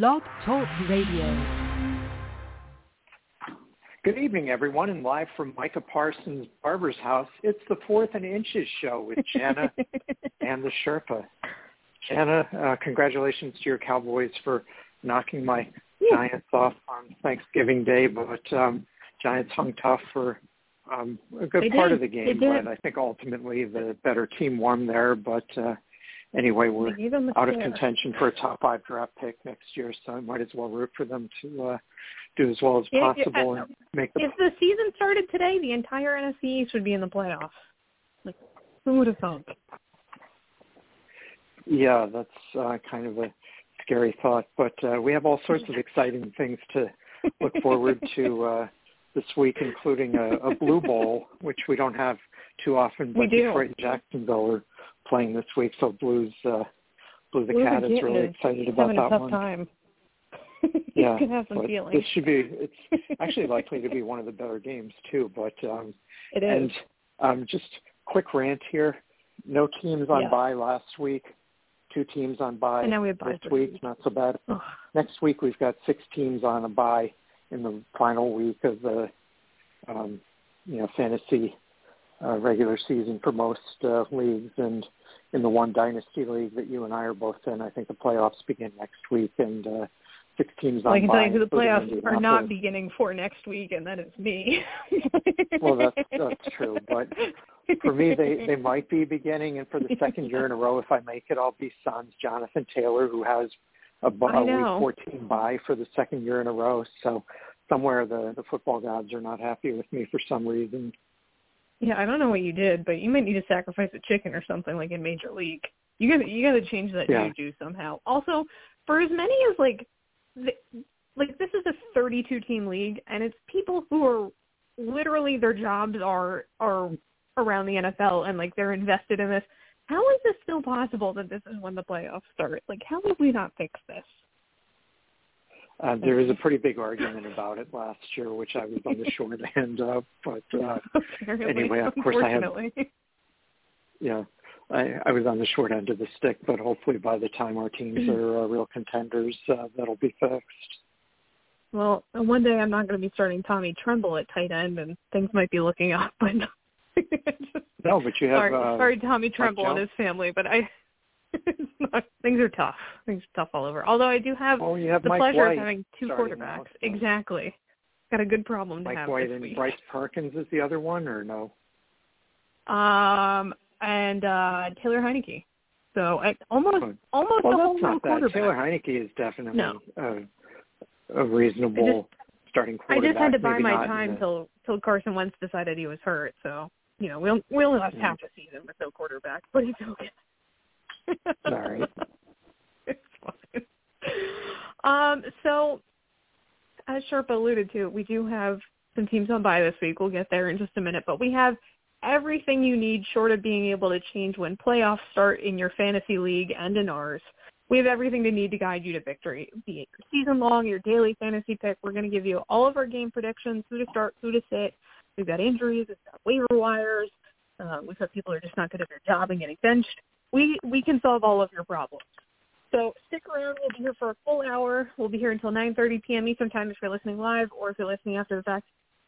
Blog Talk Radio. Good evening, everyone, and live from Micah Parsons' barber's house, it's the Fourth and Inches show with Jana and the Sherpa. Jana, uh, congratulations to your Cowboys for knocking my Giants off on Thanksgiving Day, but um, Giants hung tough for um, a good They part did. of the game. But I think ultimately the better team won there. But uh, anyway, we're out of contention for a top five draft pick next year, so I might as well root for them to uh, do as well as yeah, possible uh, and make the If the season started today, the entire NFC East would be in the playoffs. Like, who would have thunk? Yeah, that's uh, kind of a scary thought, but uh, we have all sorts of exciting things to look forward to uh, this week, including a, a Blue Bowl, which we don't have too often. But We do. Detroit and Jacksonville are playing this week, so Blues, uh, Blue the Blues Cat is really excited about having that a tough one. time. Yeah, can have some feelings. this should be. It's actually likely to be one of the better games too. But um, It is. and um, just quick rant here. No teams on Yeah. bye last week. Two teams on bye And now we have byes this week. Not so bad. Ugh. Next week we've got six teams on a bye in the final week of the um, you know fantasy uh, regular season for most uh, leagues, and in the one dynasty league that you and I are both in, I think the playoffs begin next week, and uh, six teams well, on I can tell you who the playoffs are not beginning for next week, and that is me. Well, that's that's true, but for me, they they might be beginning, and for the second year in a row, if I make it, I'll be Suns. Jonathan Taylor, who has a, a week 14 bye for the second year in a row, so somewhere the the football gods are not happy with me for some reason. Yeah, I don't know what you did, but you might need to sacrifice a chicken or something like in Major League. You gotta you gotta change that Yeah. juju somehow. Also, for as many as like, the, like this is a 32 team league, and it's people who are literally their jobs are are around the NFL and like they're invested in this. How is this still possible that this is when the playoffs start? Like, how have we not fixed this? Uh, there was a pretty big argument about it last year, which I was on the short end of, but uh, Apparently, anyway, of course I have- yeah. I, I was on the short end of the stick, but hopefully by the time our teams are uh, real contenders, uh, that'll be fixed. Well, one day I'm not going to be starting Tommy Tremble at tight end, and things might be looking up. But No, but you have sorry, uh, sorry, Tommy Tremble and his family, but I not, things are tough. Things are tough all over. Although I do have Oh, have the Mike pleasure White of having two quarterbacks. Exactly. Got a good problem to Mike have White this and week. Bryce Perkins is the other one, or no? Um, and uh Taylor Heinicke. So I almost almost Well, a whole new quarterback. Taylor Heinicke is definitely No. a, a reasonable starting quarterback. I just had to buy maybe my time till till Carson Wentz decided he was hurt. So you know, we will we only lost Mm. half a season with no quarterback, but it's okay. Right. it's fine. Um, so as Sherpa alluded to, we do have some teams on bye this week. We'll get there in just a minute, but we have everything you need short of being able to change when playoffs start in your fantasy league and in ours. We have everything to need to guide you to victory, be it your season long, your daily fantasy pick. We're going to give you all of our game predictions, who to start, who to sit. We've got injuries, we've got waiver wires, uh, we've got people who are just not good at their job and getting benched. We we can solve all of your problems. So stick around. We'll be here for a full hour. We'll be here until 9:30 p.m. Eastern Time if you're listening live, or if you're listening after the fact.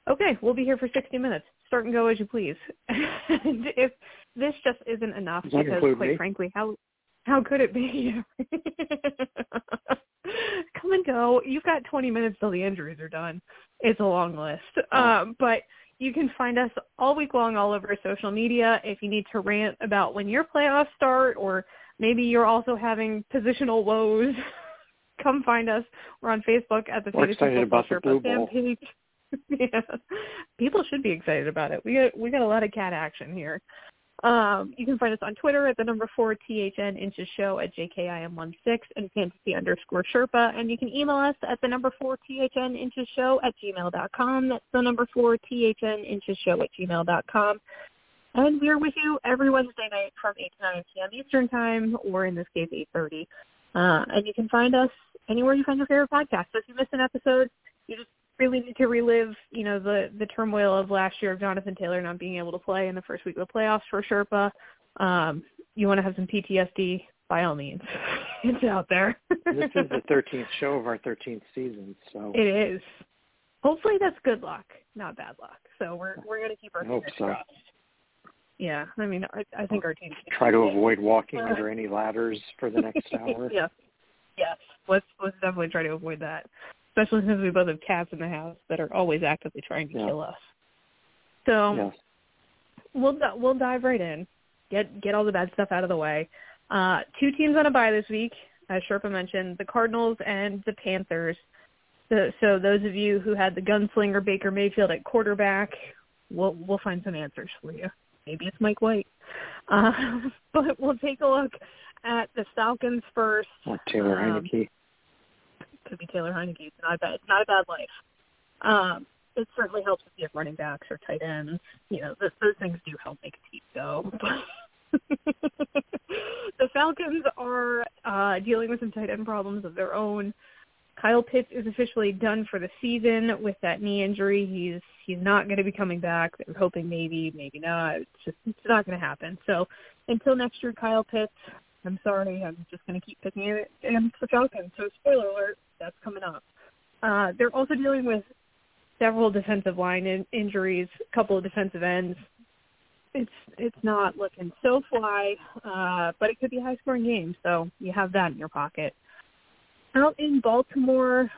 Okay, we'll be here for 60 minutes. Start and go as you please. and if this just isn't enough, Does because quite me? frankly, how how could it be? Come and go. You've got 20 minutes till the injuries are done. It's a long list. Oh. Um, but you can find us all week long all over social media. If you need to rant about when your playoffs start or maybe you're also having positional woes, come find us. We're on Facebook at the We're Fantasy excited Football about the Blue Bowl. page. yeah. People should be excited about it. We got we got a lot of cat action here. Um, you can find us on Twitter at the number four THN inches show at JKIM16 and fantasy underscore Sherpa. And you can email us at the number four THN inches show at gmail.com. That's the number four THN inches show at gmail.com. And we're with you every Wednesday night from 8 to 9 p.m. Eastern Time, or in this case, 8.30. Uh, and you can find us anywhere you find your favorite podcast. So if you miss an episode, you just really need to relive, you know, the the turmoil of last year of Jonathan Taylor not being able to play in the first week of the playoffs for Sherpa. Um, you want to have some PTSD, by all means, it's out there. this is the 13th show of our 13th season, so it is. Hopefully, that's good luck, not bad luck. So we're we're gonna keep our hope fingers so. crossed. Yeah, I mean, I, I think our team try to avoid walking under any ladders for the next hour. yes, yes. Let's let's definitely try to avoid that, especially since we both have cats in the house that are always actively trying to Yeah. kill us. So Yes. we'll we'll dive right in. Get get all the bad stuff out of the way. Uh, two teams on a bye this week, as Sherpa mentioned, the Cardinals and the Panthers. So, so those of you who had the gunslinger Baker Mayfield at quarterback, we'll we'll find some answers for you. Maybe it's Mike White. Uh, but we'll take a look at the Falcons first. Not Taylor Um, Heinicke. Could be Taylor Heinicke. It's not a bad, not a bad life. Um, it certainly helps if you have running backs or tight ends. You know, th- those things do help make a team go. the Falcons are uh, dealing with some tight end problems of their own. Kyle Pitts is officially done for the season with that knee injury. He's he's not going to be coming back. They're hoping maybe, maybe not. It's just it's not going to happen. So until next year, Kyle Pitts. I'm sorry, I'm just going to keep picking it against the Falcons. So spoiler alert, that's coming up. Uh, they're also dealing with several defensive line in- injuries, a couple of defensive ends. It's it's not looking so fly, uh, but it could be high scoring game, so you have that in your pocket. Out in Baltimore,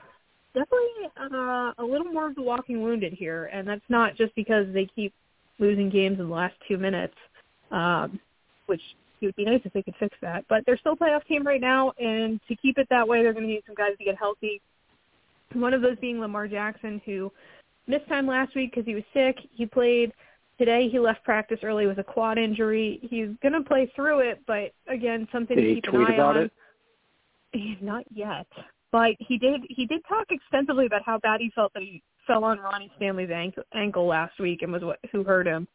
definitely uh, a little more of the walking wounded here, and that's not just because they keep losing games in the last two minutes, um, which it would be nice if they could fix that. But they're still a playoff team right now, and to keep it that way, they're going to need some guys to get healthy. One of those being Lamar Jackson, who missed time last week because he was sick. He played today. He left practice early with a quad injury. He's going to play through it, but again, something Did to keep an eye about on. it? Eh, Not yet, but he did. He did talk extensively about how bad he felt that he fell on Ronnie Stanley's ankle, ankle last week and was what who hurt him.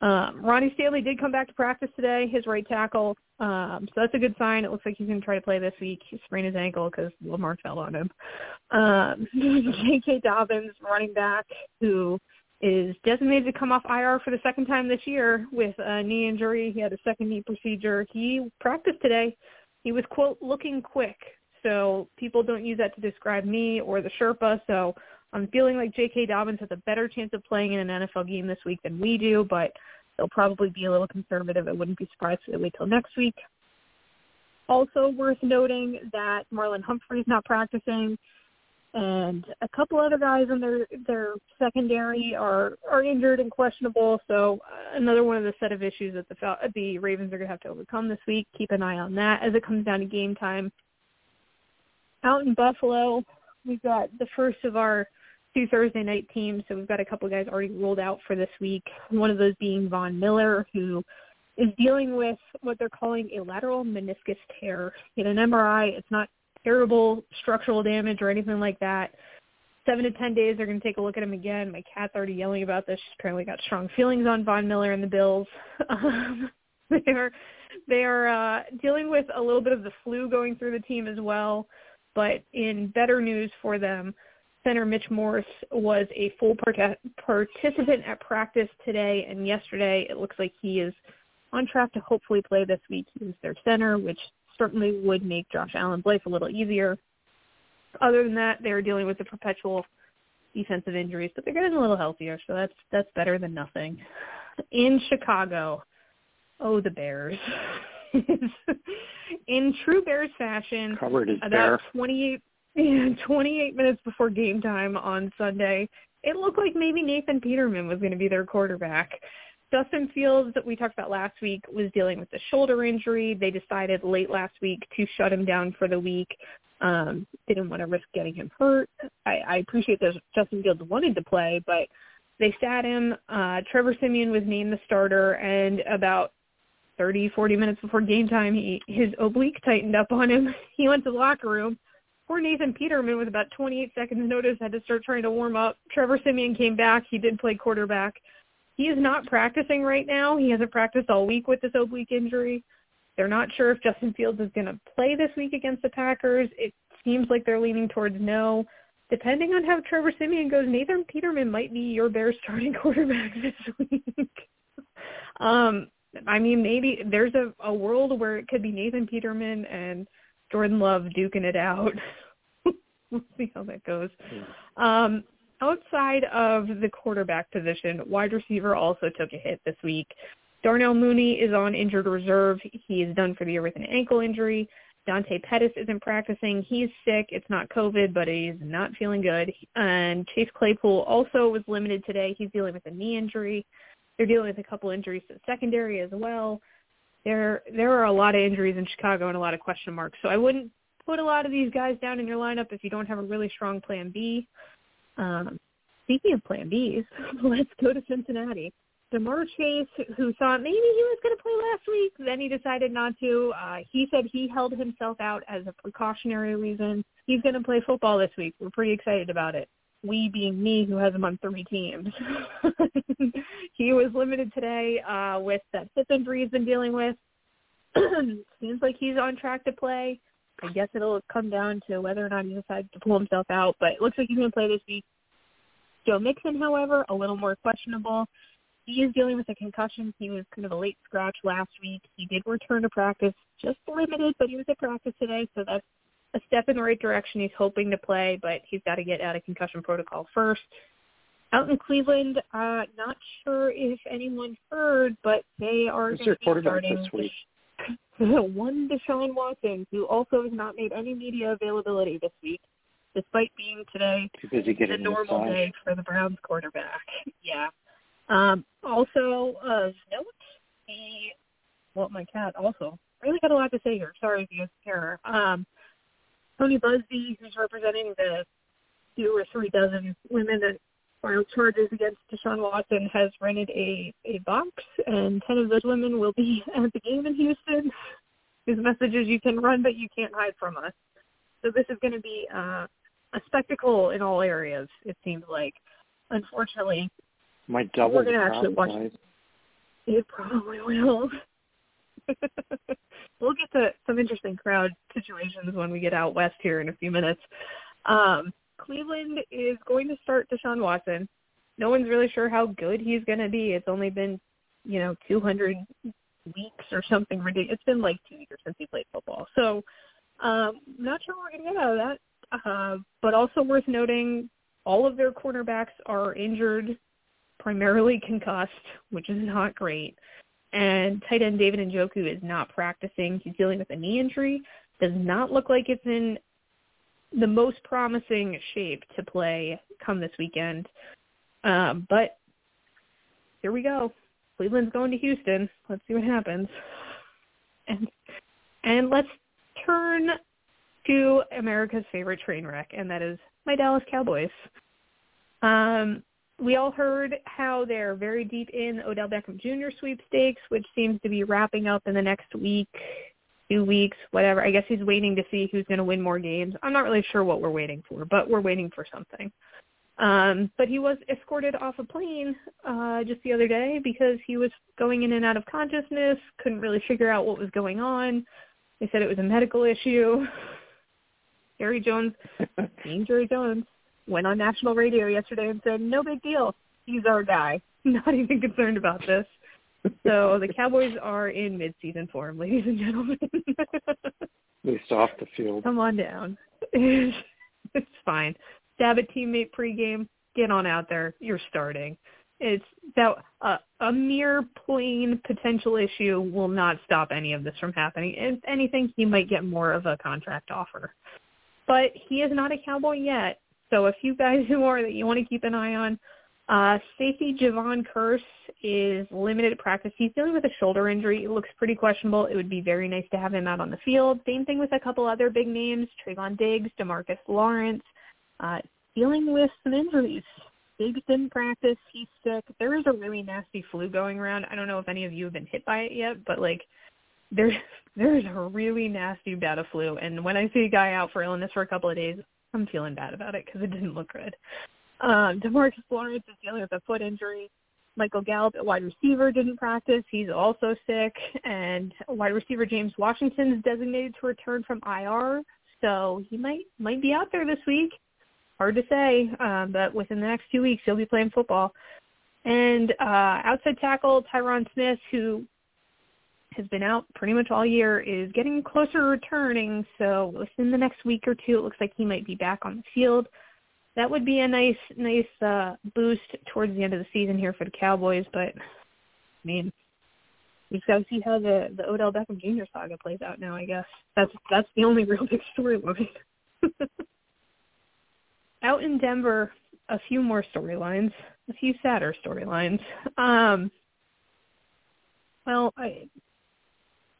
Um, Ronnie Stanley did come back to practice today, his right tackle. Um, so that's a good sign. It looks like he's going to try to play this week. He sprained his ankle because Lamar fell on him. Um, J.K. Dobbins, running back, who is designated to come off IR for the second time this year with a knee injury. He had a second knee procedure. He practiced today. He was, quote, looking quick. So people don't use that to describe me or the Sherpa. So I'm feeling like J.K. Dobbins has a better chance of playing in an NFL game this week than we do, but they'll probably be a little conservative. I wouldn't be surprised if they wait till next week. Also worth noting that Marlon Humphrey's not practicing, and a couple other guys in their their secondary are are injured and questionable. So another one of the set of issues that the the Ravens are going to have to overcome this week. Keep an eye on that as it comes down to game time. Out in Buffalo, we've got the first of our two Thursday night teams. So we've got a couple guys already ruled out for this week. One of those being Von Miller, who is dealing with what they're calling a lateral meniscus tear. In an MRI, it's not terrible structural damage or anything like that. Seven to ten days, they're going to take a look at him again. My cat's already yelling about this. She's apparently got strong feelings on Von Miller and the Bills. Um, they are they are uh, dealing with a little bit of the flu going through the team as well. But in better news for them, center Mitch Morse was a full part- participant at practice today and yesterday. It looks like he is on track to hopefully play this week. He's their center, which certainly would make Josh Allen's life a little easier. Other than that, they're dealing with the perpetual defensive injuries, but they're getting a little healthier, so that's that's better than nothing. In Chicago, oh the Bears. In true Bears fashion, about bear. 28, 28 minutes before game time on Sunday, it looked like maybe Nathan Peterman was going to be their quarterback. Justin Fields, that we talked about last week, was dealing with a shoulder injury. They decided late last week to shut him down for the week. Um, they didn't want to risk getting him hurt. I, I appreciate that Justin Fields wanted to play, but they sat him. Uh, Trevor Siemian was named the starter, and about 30, 40 minutes before game time, he his oblique tightened up on him. He went to the locker room. Poor Nathan Peterman, with about 28 seconds notice, had to start trying to warm up. Trevor Siemian came back. He did play quarterback. He is not practicing right now. He hasn't practiced all week with this oblique injury. They're not sure if Justin Fields is going to play this week against the Packers. It seems like they're leaning towards no. Depending on how Trevor Siemian goes, Nathan Peterman might be your Bears starting quarterback this week. um, I mean, maybe there's a, a world where it could be Nathan Peterman and Jordan Love duking it out. we'll see how that goes. Um, outside of the quarterback position, wide receiver also took a hit this week. Darnell Mooney is on injured reserve. He is done for the year with an ankle injury. Dante Pettis isn't practicing. He's sick. It's not COVID, but he's not feeling good. And Chase Claypool also was limited today. He's dealing with a knee injury. They're dealing with a couple injuries to secondary as well. There there are a lot of injuries in Chicago and a lot of question marks. So I wouldn't put a lot of these guys down in your lineup if you don't have a really strong plan B. Um, speaking of plan Bs, let's go to Cincinnati. Ja'Marr Chase, who thought maybe he was going to play last week, then he decided not to. Uh, he said he held himself out as a precautionary reason. He's going to play football this week. We're pretty excited about it. We being me, who has him on three teams. he was limited today uh, with that hip injury he's been dealing with. Seems like he's on track to play. I guess it'll come down to whether or not he decides to pull himself out, but it looks like he's going to play this week. Joe Mixon, however, a little more questionable. He is dealing with a concussion. He was kind of a late scratch last week. He did return to practice, just limited, but he was at practice today, so that's a step in the right direction. He's hoping to play, but he's got to get out of concussion protocol first. Out in Cleveland, uh, not sure if anyone heard, but they are Who's their quarterback this week? one Deshaun Watson, who also has not made any media availability this week, despite being today Too busy the getting normal massage. day for the Browns quarterback. yeah. Um, also, of note, the well, my cat also really got a lot to say here. Sorry if you guys her. Um, Tony Buzbee, who's representing the two or three dozen women that filed charges against Deshaun Watson, has rented a a box, and ten of those women will be at the game in Houston. His message is, "You can run, but you can't hide from us." So this is going to be uh, a spectacle in all areas. It seems like. Unfortunately, Might double We're gonna actually watch- it probably will. we'll get to some interesting crowd situations when we get out west here in a few minutes. Um, Cleveland is going to start Deshaun Watson. No one's really sure how good he's going to be. It's only been, you know, 200 weeks or something ridiculous. It's been like two years since he played football. So, um, not sure we're going to get out of that. Uh, but also worth noting, all of their cornerbacks are injured, primarily concussed, which is not great. And tight end David Njoku is not practicing. He's dealing with a knee injury. Does not look like it's in the most promising shape to play come this weekend. Um, but here we go. Cleveland's going to Houston. Let's see what happens. And and let's turn to America's favorite train wreck, and that is my Dallas Cowboys. Um, we all heard how they're very deep in Odell Beckham Jr. sweepstakes, which seems to be wrapping up in the next week, two weeks, whatever. I guess he's waiting to see who's going to win more games. I'm not really sure what we're waiting for, but we're waiting for something. Um, but he was escorted off a plane uh, just the other day because he was going in and out of consciousness, couldn't really figure out what was going on. They said it was a medical issue. Jerry Jones, being Jerry Jones, went on national radio yesterday and said, no big deal. He's our guy. Not even concerned about this. So the Cowboys are in mid-season form, ladies and gentlemen. At least off the field. Come on down. it's fine. Stab a teammate pregame. Get on out there. You're starting. It's that uh, a mere plain potential issue will not stop any of this from happening. If anything, he might get more of a contract offer. But he is not a Cowboy yet. So a few guys who are that you want to keep an eye on. Uh, safety Jayron Kearse is limited practice. He's dealing with a shoulder injury. It looks pretty questionable. It would be very nice to have him out on the field. Same thing with a couple other big names, Trevon Diggs, Demarcus Lawrence, uh, dealing with some injuries. Diggs didn't practice. He's sick. There is a really nasty flu going around. I don't know if any of you have been hit by it yet, but like there's there's a really nasty bout of flu. And when I see a guy out for illness for a couple of days, I'm feeling bad about it because it didn't look good. Um, Demarcus Lawrence is dealing with a foot injury. Michael Gallup, a wide receiver, didn't practice. He's also sick. And wide receiver James Washington is designated to return from IR, so he might might be out there this week. Hard to say, um, but within the next two weeks he'll be playing football. And uh, outside tackle Tyron Smith, who has been out pretty much all year, is getting closer to returning. So within the next week or two, it looks like he might be back on the field. That would be a nice, nice uh, boost towards the end of the season here for the Cowboys. But I mean, we just got to see how the the Odell Beckham Jr. saga plays out now. I guess that's that's the only real big storyline. out in Denver, a few more storylines, a few sadder storylines. Um, well, I,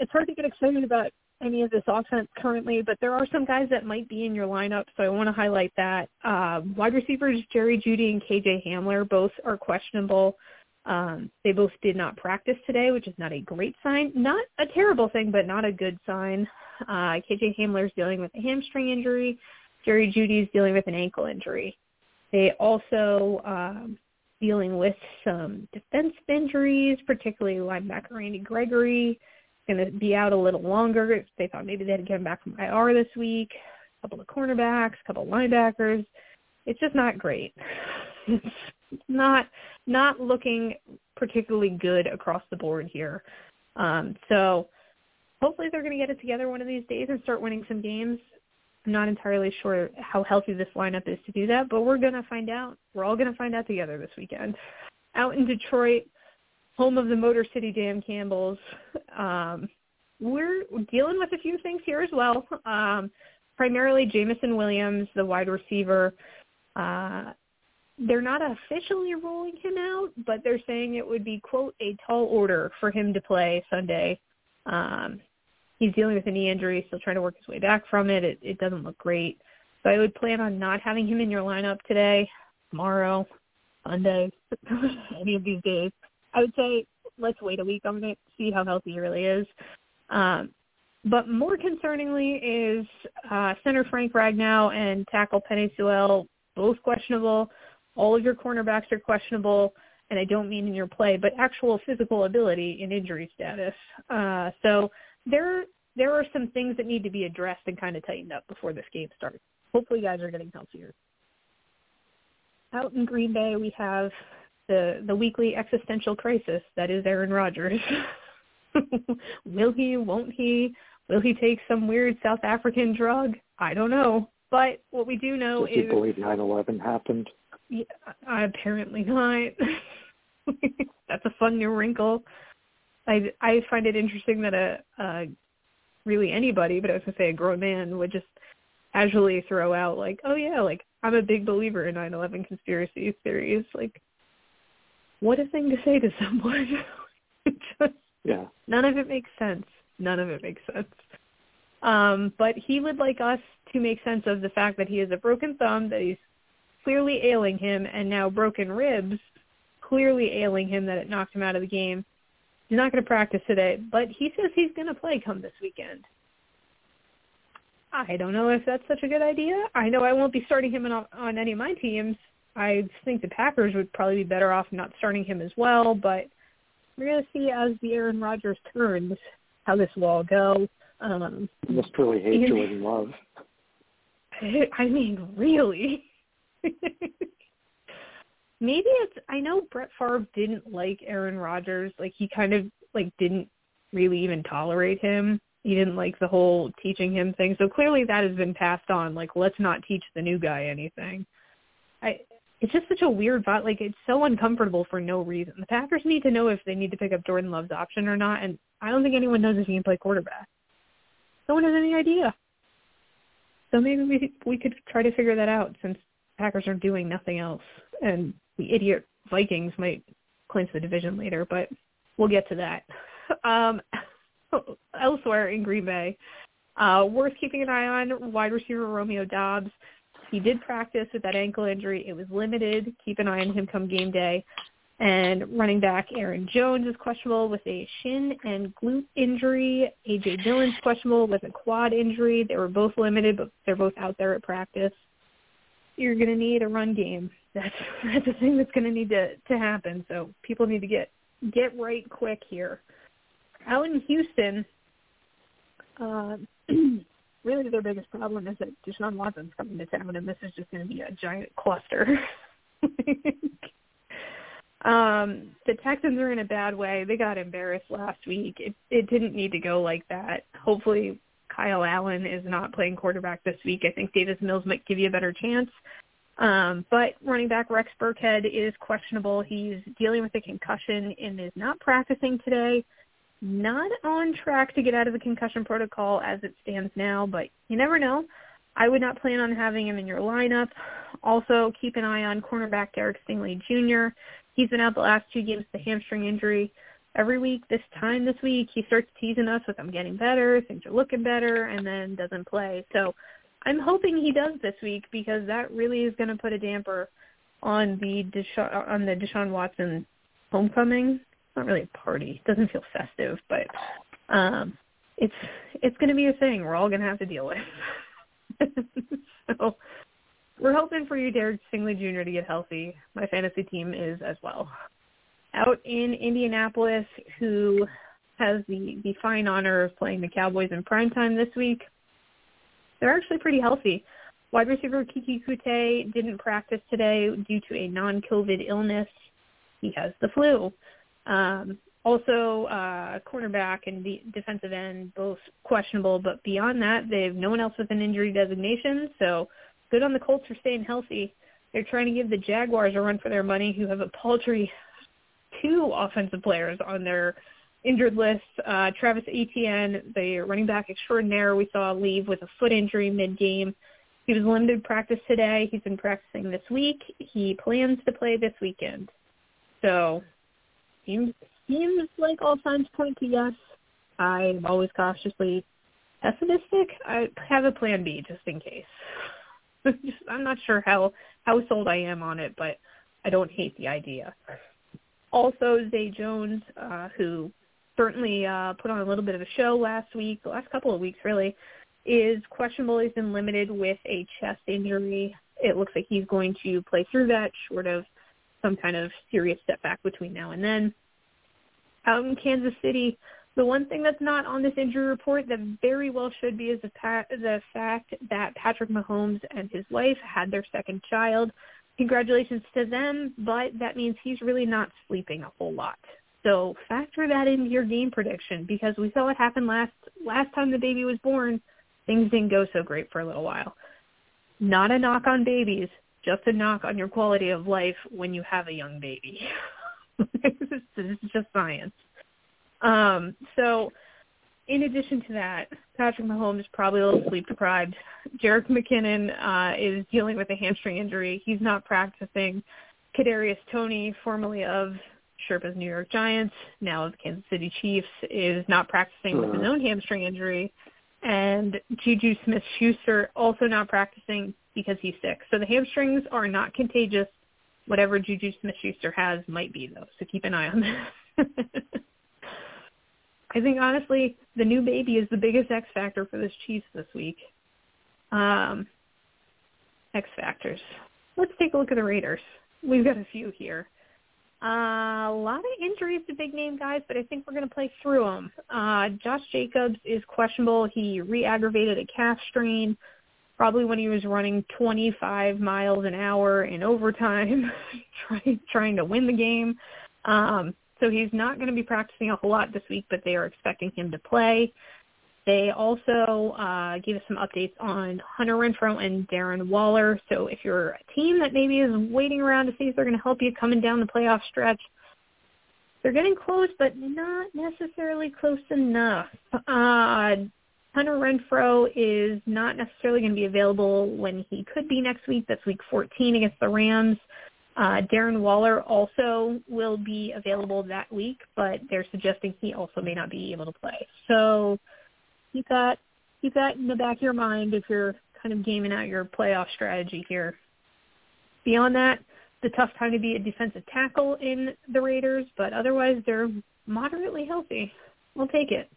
it's hard to get excited about any of this offense currently, but there are some guys that might be in your lineup, so I want to highlight that. Uh, wide receivers Jerry Jeudy and KJ Hamler both are questionable. Um, they both did not practice today, which is not a great sign. Not a terrible thing, but not a good sign. Uh, KJ Hamler is dealing with a hamstring injury. Jerry Jeudy is dealing with an ankle injury. They also um, dealing with some defensive injuries, particularly linebacker Randy Gregory going to be out a little longer. They thought maybe they had to get him back from IR this week. A couple of cornerbacks, a couple of linebackers. It's just not great. It's not not looking particularly good across the board here. Um, so hopefully they're going to get it together one of these days and start winning some games. I'm not entirely sure how healthy this lineup is to do that, but we're going to find out. We're all going to find out together this weekend. Out in Detroit, home of the Motor City Dan Campbells, um, we're dealing with a few things here as well. Um, primarily Jameson Williams, the wide receiver. Uh, they're not officially ruling him out, but they're saying it would be, quote, a tall order for him to play Sunday. Um, he's dealing with a knee injury, still trying to work his way back from it. It, it doesn't look great. So I would plan on not having him in your lineup today, tomorrow, Sunday, any of these days. I would say let's wait a week on it, see how healthy he really is. Um, but more concerningly is uh, center Frank Ragnow and tackle Penei Sewell, both questionable. All of your cornerbacks are questionable, and I don't mean in your play, but actual physical ability and injury status. Uh, so there there are some things that need to be addressed and kind of tightened up before this game starts. Hopefully, guys are getting healthier. Out in Green Bay, we have the the weekly existential crisis that is Aaron Rodgers. Will he? Won't he? Will he take some weird South African drug? I don't know. But what we do know Does is. Does he believe 9/11 happened? Yeah, uh, apparently not. That's a fun new wrinkle. I I find it interesting that a, a really anybody, but I was gonna say a grown man would just casually throw out like, oh yeah, like I'm a big believer in 9/11 conspiracy theories. Like, what a thing to say to someone. just, yeah. None of it makes sense. None of it makes sense. Um, but he would like us to make sense of the fact that he has a broken thumb, that he's clearly ailing him, and now broken ribs, clearly ailing him, that it knocked him out of the game. He's not going to practice today, but he says he's going to play come this weekend. I don't know if that's such a good idea. I know I won't be starting him on, on any of my teams. I think the Packers would probably be better off not starting him as well, but we're going to see as the Aaron Rodgers turns how this will all go. Um, you must really hate Jordan Love. I mean, really? Maybe it's. I know Brett Favre didn't like Aaron Rodgers. Like he kind of like didn't really even tolerate him. He didn't like the whole teaching him thing. So clearly that has been passed on. Like let's not teach the new guy anything. I it's just such a weird vibe. Like it's so uncomfortable for no reason. The Packers need to know if they need to pick up Jordan Love's option or not, and I don't think anyone knows if he can play quarterback. No one has any idea. So maybe we we could try to figure that out since Packers are doing nothing else, and the idiot Vikings might clinch the division later, but we'll get to that. Um, elsewhere in Green Bay, uh, worth keeping an eye on wide receiver Romeo Doubs. He did practice with that ankle injury. It was limited. Keep an eye on him come game day. And running back Aaron Jones is questionable with a shin and glute injury. A.J. Dillon's questionable with a quad injury. They were both limited, but they're both out there at practice. You're going to need a run game. That's that's a thing that's going to need to to happen. So people need to get get right quick here. Out in Houston, uh, really their biggest problem is that Deshaun Watson's coming to town, and this is just going to be a giant cluster. Um, the Texans are in a bad way. They got embarrassed last week. It it didn't need to go like that. Hopefully Kyle Allen is not playing quarterback this week. I think Davis Mills might give you a better chance. Um, but running back Rex Burkhead is questionable. He's dealing with a concussion and is not practicing today. Not on track to get out of the concussion protocol as it stands now, but you never know. I would not plan on having him in your lineup. Also, keep an eye on cornerback Derek Stingley Jr. He's been out the last two games with a hamstring injury. Every week, this time this week, he starts teasing us with "I'm getting better, things are looking better," and then doesn't play. So, I'm hoping he does this week because that really is going to put a damper on the Desha- on the Deshaun Watson homecoming. Not really a party; it doesn't feel festive, but um, it's it's going to be a thing we're all going to have to deal with. so we're hoping for you, Derek Stingley Jr., to get healthy. My fantasy team is as well. Out in Indianapolis, who has the, the fine honor of playing the Cowboys in primetime this week, they're actually pretty healthy. Wide receiver Keke Coutee didn't practice today due to a non-COVID illness. He has the flu. Um, also, uh, cornerback and the defensive end both questionable, but beyond that, they have no one else with an injury designation. So good on the Colts for staying healthy. They're trying to give the Jaguars a run for their money, who have a paltry two offensive players on their injured list. Uh, Travis Etienne, the running back extraordinaire, we saw leave with a foot injury mid-game. He was limited practice today. He's been practicing this week. He plans to play this weekend. So seems seems like all signs point to yes. I'm always cautiously pessimistic. I have a plan B just in case. I'm not sure how how sold I am on it, but I don't hate the idea. Also, Zay Jones, uh, who certainly uh, put on a little bit of a show last week, the last couple of weeks really, is questionable. He's been limited with a chest injury. It looks like he's going to play through that, short of some kind of serious setback between now and then. Out in Kansas City, the one thing that's not on this injury report that very well should be is the, pa- the fact that Patrick Mahomes and his wife had their second child. Congratulations to them, but that means he's really not sleeping a whole lot. So factor that into your game prediction because we saw what happened last last time the baby was born. Things didn't go so great for a little while. Not a knock on babies, just a knock on your quality of life when you have a young baby. this is just science. Um, so in addition to that, Patrick Mahomes is probably a little sleep deprived. Jerick McKinnon uh, is dealing with a hamstring injury. He's not practicing. Kadarius Toney, formerly of Sherpa's New York Giants, now of Kansas City Chiefs, is not practicing with his own hamstring injury. And Juju Smith-Schuster also not practicing because he's sick. So the hamstrings are not contagious. Whatever Juju Smith-Schuster has might be, though. So keep an eye on that. I think honestly, the new baby is the biggest X factor for this Chiefs this week. Um, X factors. Let's take a look at the Raiders. We've got a few here. Uh, a lot of injuries to big name guys, but I think we're going to play through them. Uh, Josh Jacobs is questionable. He re-aggravated a calf strain, probably when he was running 25 miles an hour in overtime, trying trying to win the game. Um, so he's not going to be practicing a whole lot this week, but they are expecting him to play. They also uh, gave us some updates on Hunter Renfrow and Darren Waller. So if you're a team that maybe is waiting around to see if they're going to help you coming down the playoff stretch, they're getting close, but not necessarily close enough. Uh, Hunter Renfrow is not necessarily going to be available when he could be next week. That's week 14 against the Rams. Uh, Darren Waller also will be available that week, but they're suggesting he also may not be able to play. So keep that keep that in the back of your mind if you're kind of gaming out your playoff strategy here. Beyond that, the tough time to be a defensive tackle in the Raiders, but otherwise they're moderately healthy. We'll take it.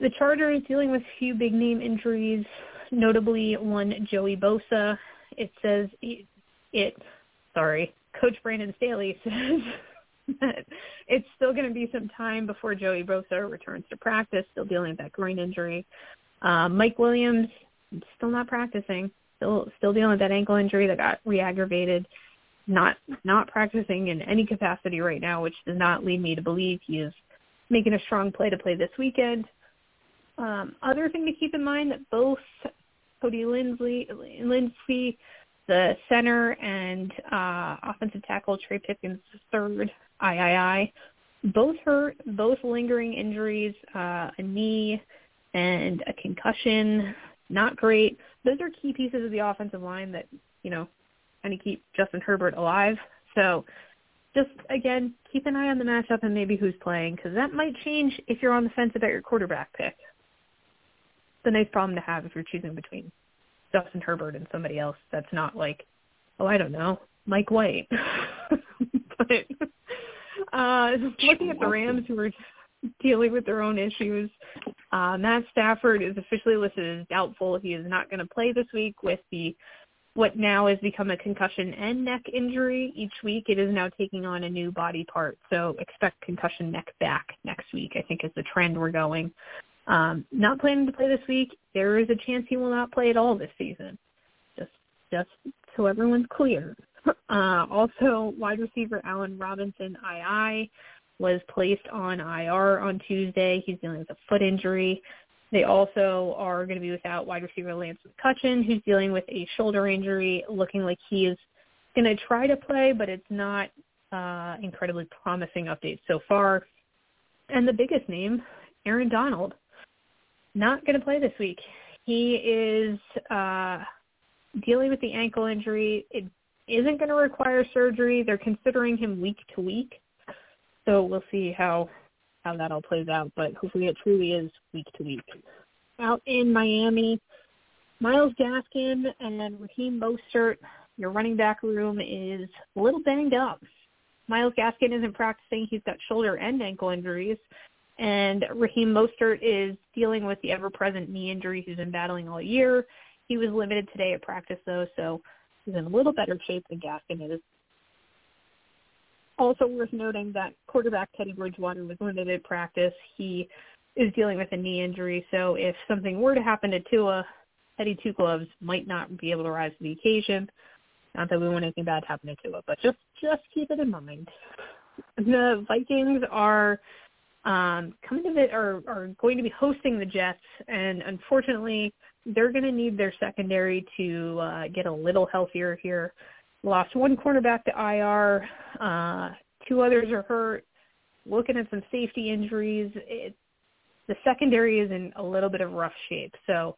The Charter is dealing with a few big name injuries, notably one Joey Bosa. It says it, it sorry, Coach Brandon Staley says that it's still going to be some time before Joey Bosa returns to practice, still dealing with that groin injury. Uh, Mike Williams still not practicing, still still dealing with that ankle injury that got re-aggravated. not not practicing in any capacity right now, which does not lead me to believe he is making a strong play to play this weekend. Um, other thing to keep in mind that both Cody Linsley, Lindsey, the center, and uh, offensive tackle Trey Pipkins third, III, both hurt, both lingering injuries, uh, a knee and a concussion. Not great. Those are key pieces of the offensive line that you know kind of keep Justin Herbert alive. So just again, keep an eye on the matchup and maybe who's playing because that might change if you're on the fence about your quarterback pick. A nice problem to have if you're choosing between Justin Herbert and somebody else that's not like, oh, I don't know, Mike White. but uh, looking at the Rams who are dealing with their own issues, uh, Matt Stafford is officially listed as doubtful. He is not going to play this week with the what now has become a concussion and neck injury. Each week it is now taking on a new body part. So expect concussion neck back next week, I think is the trend we're going. Um, not planning to play this week. There is a chance he will not play at all this season. Just just so everyone's clear. Uh, also, wide receiver Allen Robinson, II, was placed on IR on Tuesday. He's dealing with a foot injury. They also are going to be without wide receiver Lance McCutcheon, who's dealing with a shoulder injury, looking like he is going to try to play, but it's not uh, incredibly promising updates so far. And the biggest name, Aaron Donald, not going to play this week. He is uh, dealing with the ankle injury. It isn't going to require surgery. They're considering him week to week, so we'll see how how that all plays out, but hopefully it truly is week to week. Out in Miami, Myles Gaskin and Raheem Mostert, your running back room is a little banged up. Myles Gaskin isn't practicing. He's got shoulder and ankle injuries. And Raheem Mostert is dealing with the ever-present knee injury he's been battling all year. He was limited today at practice, though, so he's in a little better shape than Gaskin is. Also worth noting that quarterback Teddy Bridgewater was limited at practice. He is dealing with a knee injury, so if something were to happen to Tua, Teddy Two Gloves might not be able to rise to the occasion. Not that we want anything bad to happen to Tua, but just just keep it in mind. The Vikings are um, coming to the, are, are going to be hosting the Jets, and unfortunately, they're going to need their secondary to uh, get a little healthier here lost one cornerback to IR. Uh, two others are hurt. Looking at some safety injuries, it, the secondary is in a little bit of rough shape. So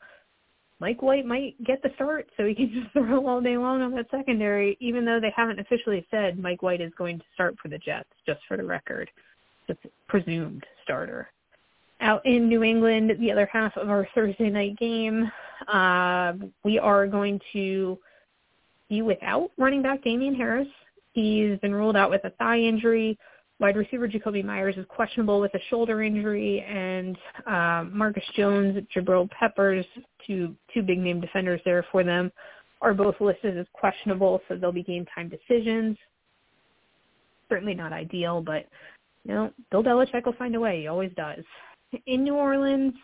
Mike White might get the start, so he can just throw all day long on that secondary, even though they haven't officially said Mike White is going to start for the Jets, just for the record. Just presumed starter. Out in New England, the other half of our Thursday night game, uh, we are going to be without running back Damien Harris. He's been ruled out with a thigh injury. Wide receiver Jakobi Meyers is questionable with a shoulder injury, and uh, Marcus Jones, Jabril Peppers, two two big name defenders there for them, are both listed as questionable, so they'll be game time decisions. Certainly not ideal, but you know Bill Belichick will find a way. He always does. In New Orleans,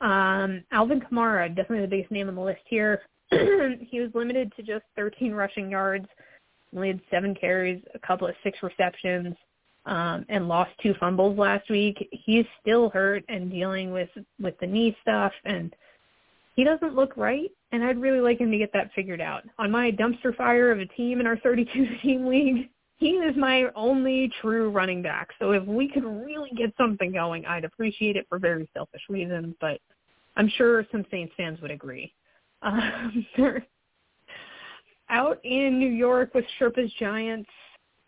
um, Alvin Kamara, definitely the biggest name on the list here. he was limited to just 13 rushing yards, only had seven carries, a couple of six receptions, um, and lost two fumbles last week. He's still hurt and dealing with with the knee stuff, and he doesn't look right. And I'd really like him to get that figured out. On my dumpster fire of a team in our 32 team league, he is my only true running back. So if we could really get something going, I'd appreciate it for very selfish reasons, but I'm sure some Saints fans would agree. Um, out in New York with Sherpa's Giants.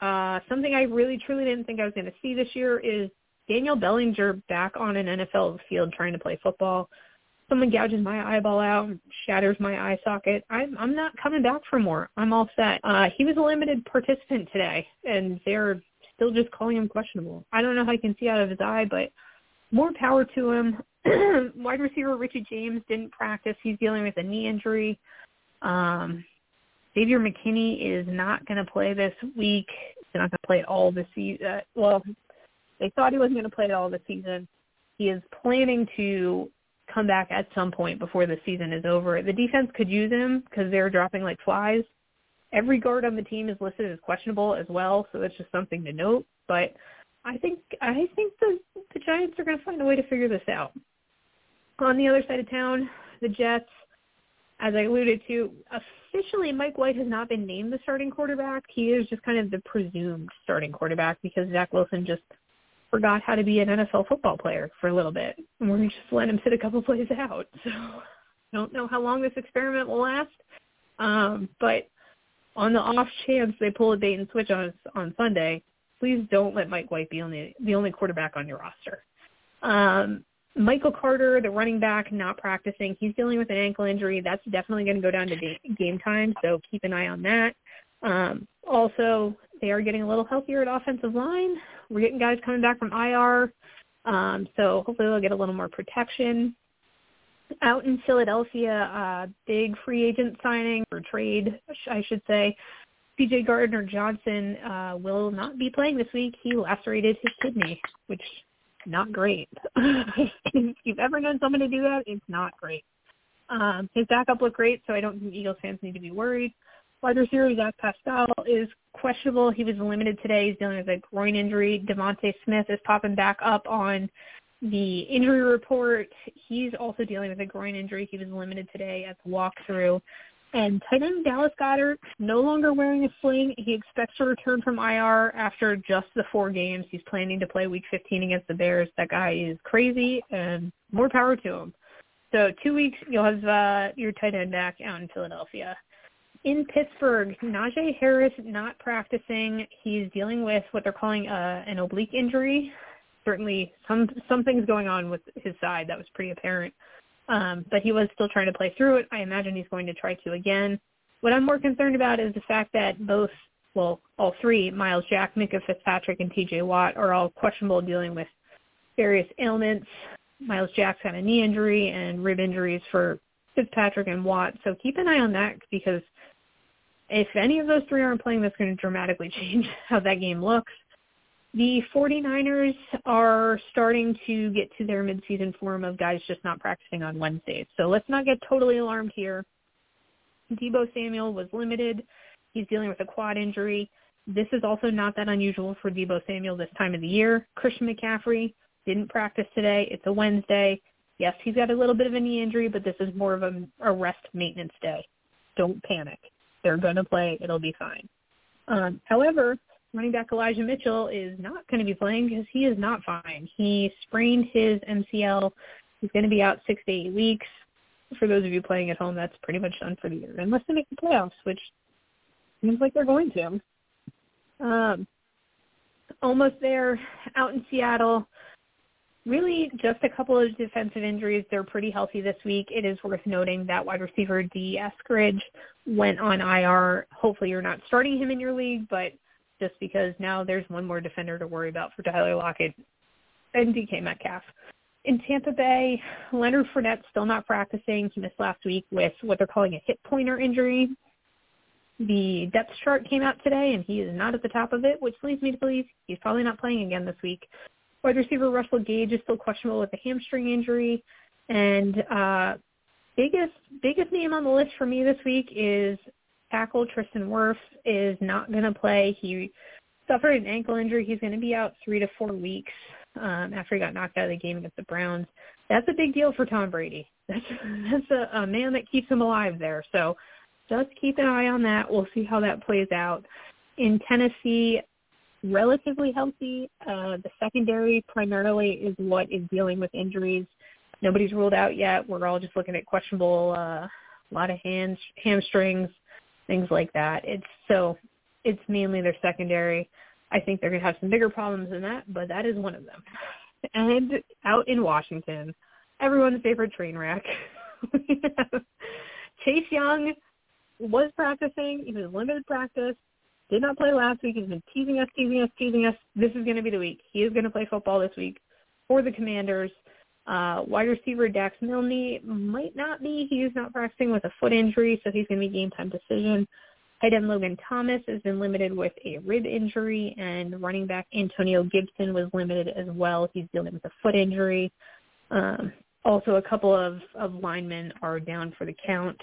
Uh, something I really truly didn't think I was going to see this year is Daniel Bellinger back on an NFL field trying to play football. Someone gouges my eyeball out, shatters my eye socket. I'm I'm not coming back for more. I'm all set. Uh, he was a limited participant today, and they're still just calling him questionable. I don't know how you can see out of his eye, but more power to him. wide receiver Richie James didn't practice. He's dealing with a knee injury. Um, Xavier McKinney is not going to play this week. He's not going to play it all the season. Uh, well, they thought he wasn't going to play it all the season. He is planning to come back at some point before the season is over. The defense could use him because they're dropping like flies. Every guard on the team is listed as questionable as well, so that's just something to note. But I think I think the the Giants are going to find a way to figure this out. On the other side of town, the Jets, as I alluded to, officially Mike White has not been named the starting quarterback. He is just kind of the presumed starting quarterback because Zach Wilson just forgot how to be an NFL football player for a little bit. And we're just letting him sit a couple plays out. So don't know how long this experiment will last. Um, but on the off chance they pull a bait and switch on us on Sunday, please don't let Mike White be only the only quarterback on your roster. Um, Michael Carter, the running back, not practicing. He's dealing with an ankle injury. That's definitely going to go down to game time, so keep an eye on that. Um, also, they are getting a little healthier at offensive line. We're getting guys coming back from IR, um, so hopefully they'll get a little more protection. Out in Philadelphia, uh, big free agent signing or trade, I should say. CJ Gardner Johnson uh, will not be playing this week. He lacerated his kidney, which not great. if you've ever known someone to do that, it's not great. Um, his backup looked great, so I don't think Eagles fans need to be worried. Wide receiver Zach Pascal is questionable. He was limited today. He's dealing with a groin injury. DeVonta Smith is popping back up on the injury report. He's also dealing with a groin injury. He was limited today at the walkthrough. And tight end Dallas Goedert no longer wearing a sling. He expects to return from IR after just the four games. He's planning to play Week 15 against the Bears. That guy is crazy, and more power to him. So two weeks, you'll have uh, your tight end back out in Philadelphia. In Pittsburgh, Najee Harris not practicing. He's dealing with what they're calling uh, an oblique injury. Certainly, some something's going on with his side that was pretty apparent. Um, but he was still trying to play through it. I imagine he's going to try to again. What I'm more concerned about is the fact that both, well, all three, Myles Jack, Minkah Fitzpatrick, and TJ Watt are all questionable dealing with various ailments. Myles Jack's got a knee injury and rib injuries for Fitzpatrick and Watt. So keep an eye on that because if any of those three aren't playing, that's going to dramatically change how that game looks. The 49ers are starting to get to their midseason form of guys just not practicing on Wednesdays. So let's not get totally alarmed here. Deebo Samuel was limited. He's dealing with a quad injury. This is also not that unusual for Deebo Samuel this time of the year. Christian McCaffrey didn't practice today. It's a Wednesday. Yes, he's got a little bit of a knee injury, but this is more of a, a rest maintenance day. Don't panic. They're going to play. It'll be fine. Um, however, running back Elijah Mitchell is not going to be playing because he is not fine. He sprained his MCL. He's going to be out six to eight weeks. For those of you playing at home, that's pretty much done for the year, unless they make the playoffs, which seems like they're going to. Um, almost there, out in Seattle. Really, just a couple of defensive injuries. They're pretty healthy this week. It is worth noting that wide receiver Dee Eskridge went on IR. Hopefully, you're not starting him in your league, but just because now there's one more defender to worry about for Tyler Lockett and DK Metcalf. In Tampa Bay, Leonard Fournette still not practicing. He missed last week with what they're calling a hip pointer injury. The depth chart came out today, and he is not at the top of it, which leads me to believe he's probably not playing again this week. Wide receiver Russell Gage is still questionable with a hamstring injury, and uh, biggest biggest name on the list for me this week is tackle Tristan Wirfs is not going to play. He suffered an ankle injury. He's going to be out three to four weeks um, after he got knocked out of the game against the Browns. That's a big deal for Tom Brady. That's that's a, a man that keeps him alive there. So just keep an eye on that. We'll see how that plays out. In Tennessee, relatively healthy. Uh, the secondary primarily is what is dealing with injuries. Nobody's ruled out yet. We're all just looking at questionable, uh, a lot of hands, hamstrings, things like that. It's so it's mainly their secondary. I think they're going to have some bigger problems than that, but that is one of them. And out in Washington, everyone's favorite train wreck. Chase Young was practicing. He was limited practice. Did not play last week. He's been teasing us, teasing us, teasing us. This is going to be the week. He is going to play football this week for the Commanders. Uh, wide receiver Dax Milne might not be. He is not practicing with a foot injury, so he's going to be game time decision. Tight end Logan Thomas has been limited with a rib injury, and running back Antonio Gibson was limited as well. He's dealing with a foot injury. Um, also, a couple of, of linemen are down for the count.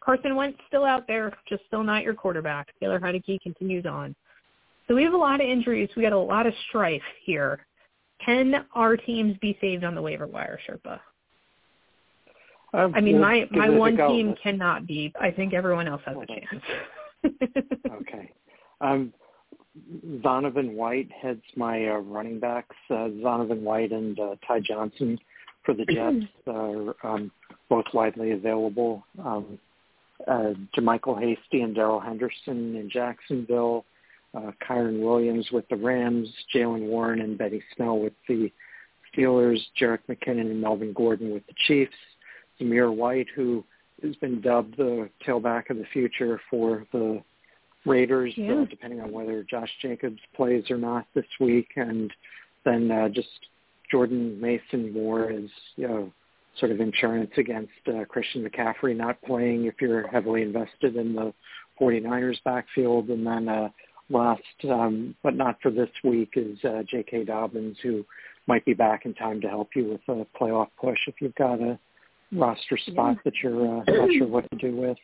Carson Wentz still out there, just still not your quarterback. Taylor Heinicke continues on. So we have a lot of injuries. We got a lot of strife here. Can our teams be saved on the waiver wire, Sherpa? Um, I mean, we'll my my one team cannot be. I think everyone else has a chance. Okay. Um, Zonovan White heads my uh, running backs. Uh, Zonovan White and uh, Ty Johnson for the Jets are um, both widely available. Um, uh, JaMycal Hasty and Darrell Henderson in Jacksonville. Uh, Kyren Williams with the Rams. Jaylen Warren and Benny Snell with the Steelers. Jerick McKinnon and Melvin Gordon with the Chiefs. Zamir White, who has been dubbed the tailback of the future for the Raiders, Yeah. uh, depending on whether Josh Jacobs plays or not this week, and then uh, just Jordan Mason Moore is you know sort of insurance against uh, Christian McCaffrey not playing if you're heavily invested in the 49ers backfield, and then uh, last um, but not for this week is uh, J.K. Dobbins who might be back in time to help you with a playoff push if you've got a roster spot Yeah. that you're uh, not sure what to do with.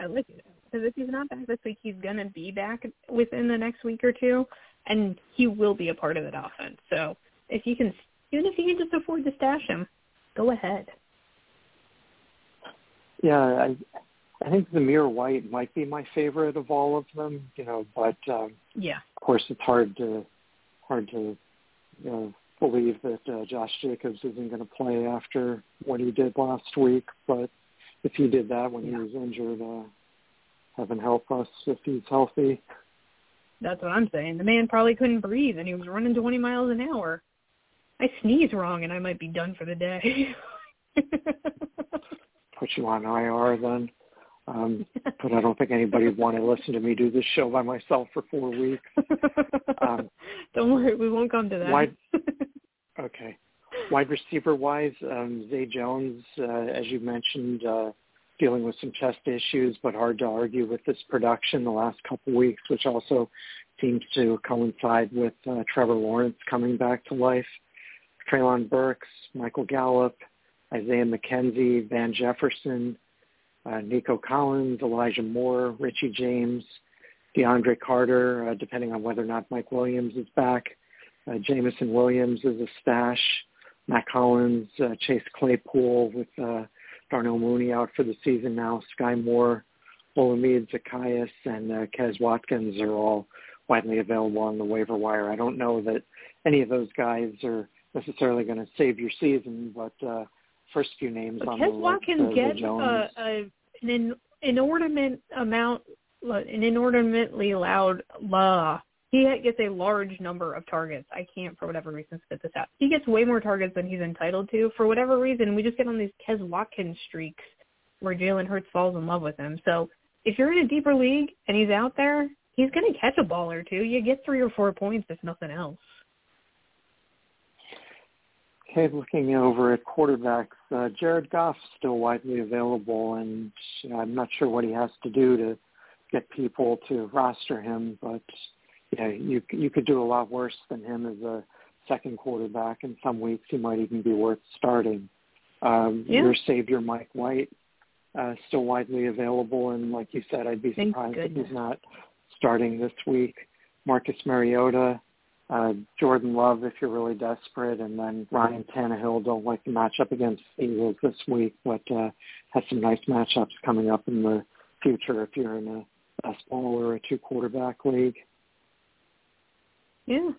I like it because if he's not back this week, he's gonna be back within the next week or two, and he will be a part of that offense. So if you can, even if you can just afford to stash him, go ahead. Yeah, I I think Zamir White might be my favorite of all of them, you know, but um, Yeah. of course it's hard to hard to you know believe that uh, Josh Jacobs isn't going to play after what he did last week. But if he did that when he was injured, uh, heaven help us if he's healthy. That's what I'm saying. The man probably couldn't breathe, and he was running 20 miles an hour. I sneeze wrong, and I might be done for the day. Put you on IR then. Um, but I don't think anybody would want to listen to me do this show by myself for four weeks. Um, Don't worry, we won't come to that. why- Okay. Wide receiver wise, um, Zay Jones, uh, as you mentioned, uh, dealing with some chest issues, but hard to argue with this production the last couple weeks, which also seems to coincide with uh, Trevor Lawrence coming back to life. Treylon Burks, Michael Gallup, Isaiah McKenzie, Van Jefferson, uh, Nico Collins, Elijah Moore, Richie James, DeAndre Carter, uh, depending on whether or not Mike Williams is back. Uh, Jameson Williams is a stash. Matt Collins, uh, Chase Claypool with uh, Darnell Mooney out for the season now. Skyy Moore, Olamide Zaccheaus, and uh, Quez Watkins are all widely available on the waiver wire. I don't know that any of those guys are necessarily going to save your season, but uh, first few names But on the Kes list, Watkins uh, Zay get Jones. a, a, an in, inordinate amount, an inordinately loud la. He gets a large number of targets. I can't, for whatever reason, spit this out. He gets way more targets than he's entitled to. For whatever reason, we just get on these Quez Watkins streaks where Jalen Hurts falls in love with him. So if you're in a deeper league and he's out there, he's going to catch a ball or two. You get three or four points, if nothing else. Okay, looking over at quarterbacks, uh, Jared Goff's still widely available, and I'm not sure what he has to do to get people to roster him, but yeah, you you could do a lot worse than him as a second quarterback. In some weeks, he might even be worth starting. Um, Yeah. Your savior, Mike White, uh, still widely available, and like you said, I'd be Thank surprised if he's not starting this week. Marcus Mariota, uh, Jordan Love if you're really desperate, and then Ryan Tannehill. Don't like the matchup against the Eagles this week, but uh, has some nice matchups coming up in the future if you're in a best ball or a two quarterback league. Yeah.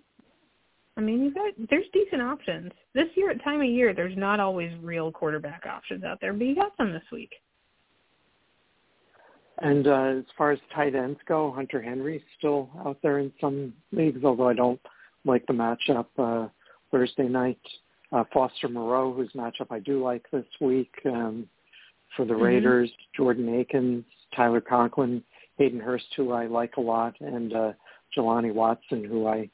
I mean, you've got there's decent options this year. At time of year, there's not always real quarterback options out there, but you got some this week. And uh, as far as tight ends go, Hunter Henry's still out there in some leagues, although I don't like the matchup uh, Thursday night. Uh, Foster Moreau, whose matchup I do like this week um, for the Mhm. Raiders, Jordan Akins, Tyler Conklin, Hayden Hurst, who I like a lot, and uh, Jelani Watson, who I,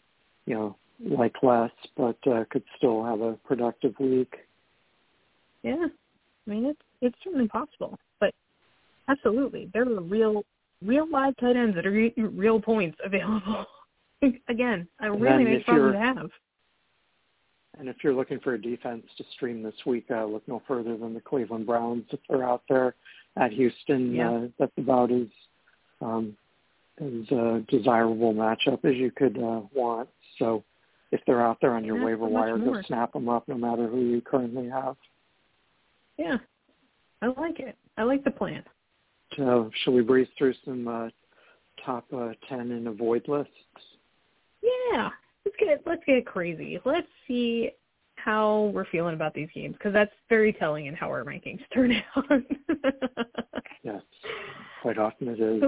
you know, like less, but uh, could still have a productive week. Yeah. I mean, it's it's certainly possible, but absolutely, there are real real live tight ends that are real points available. Again, a really nice problem to have. And if you're looking for a defense to stream this week, uh, look no further than the Cleveland Browns if they're out there. at Houston. Yeah. Uh, that's about as um, as a desirable matchup as you could uh, want. So if they're out there on your Not waiver wire, more. go snap them up no matter who you currently have. Yeah, I like it. I like the plan. So shall we breeze through some uh, top uh, 10 and avoid lists? Yeah, let's get let's get crazy. Let's see how we're feeling about these games because that's very telling in how our rankings turn out. Yes, quite often it is.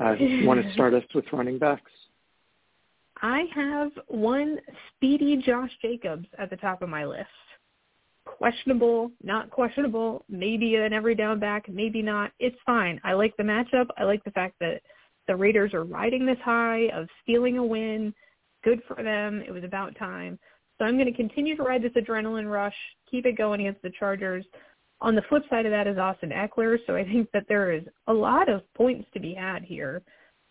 Uh, want to start us with running backs? I have one speedy Josh Jacobs at the top of my list. Questionable, not questionable, maybe an every down back, maybe not. It's fine. I like the matchup. I like the fact that the Raiders are riding this high of stealing a win. Good for them. It was about time. So I'm going to continue to ride this adrenaline rush, keep it going against the Chargers. On the flip side of that is Austin Ekeler, so I think that there is a lot of points to be had here.